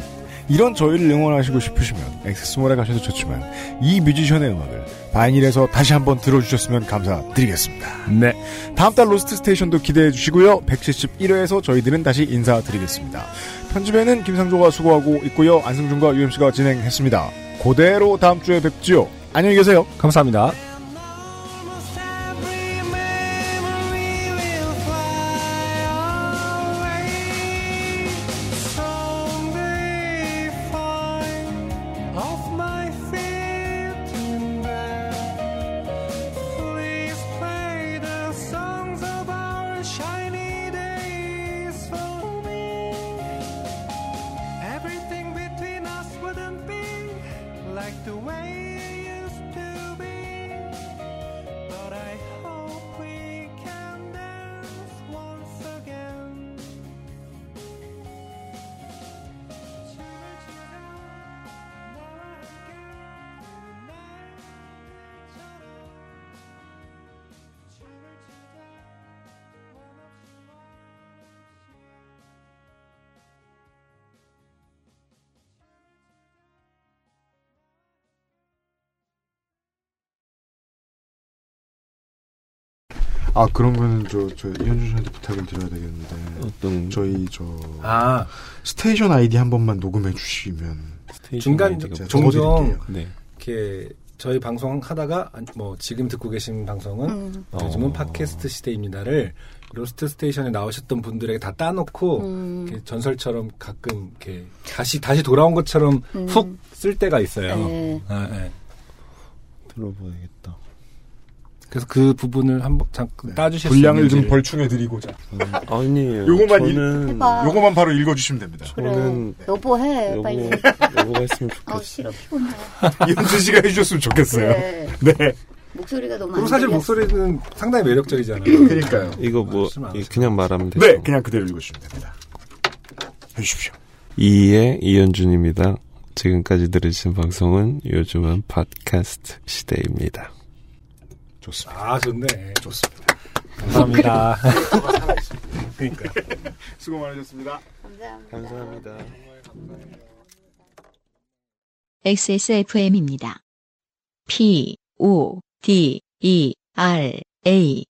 이런 저희를 응원하시고 싶으시면 XS몰에 가셔도 좋지만 이 뮤지션의 음악을 vinyl에서 다시 한번 들어주셨으면 감사드리겠습니다. 네. 다음 달 Lost Station도 기대해 주시고요. 171회에서 저희들은 다시 인사드리겠습니다. 편집에는 김상조가 수고하고 있고요. 안승준과 UMC가 진행했습니다. 그대로 다음 주에 뵙지요. 안녕히 계세요. 감사합니다. 아 그러면은 저, 저 이현준 씨한테 부탁을 드려야 되겠는데 어떤 저희 저 아 station ID 한 번만 녹음해 주시면 station 중간 종종. 네. 이렇게 저희 방송 하다가 뭐 지금 듣고 계신 방송은 음. 요즘은 어. 팟캐스트 시대입니다를 Lost Station에 나오셨던 분들에게 다 따놓고 음. 이렇게 전설처럼 가끔 이렇게 다시 다시 돌아온 것처럼 음. 훅쓸 때가 있어요. 네. 아, 예. 들어봐야겠다. 그래서 그 부분을 한번 잠깐 따주실 수 분량을 좀. 벌충해 드리고자 아니에요. 요거만 일- 저는. 요거만 바로 읽어 주시면 됩니다. 그래. 저는 여보 해. 여보 빨리. 여보가 했으면 아 좋겠어. 싫어 피곤해. 이현준 씨가 해 주셨으면 좋겠어요. 그래. 네. 목소리가 너무 그리고 안 사실. 목소리는 상당히 매력적이잖아요. 그러니까요. 이거 뭐 하셔도 그냥 말하면 되죠. 네, 그냥 그대로 읽어 주시면 됩니다. 해 주십시오. 이의 이현준입니다. 지금까지 들으신 방송은 요즘은 팟캐스트 시대입니다. 좋습니다. 아 좋네. 좋습니다. 감사합니다. 그러니까 수고 많으셨습니다. 감사합니다. XSFM입니다. P, O, D, E, R, A.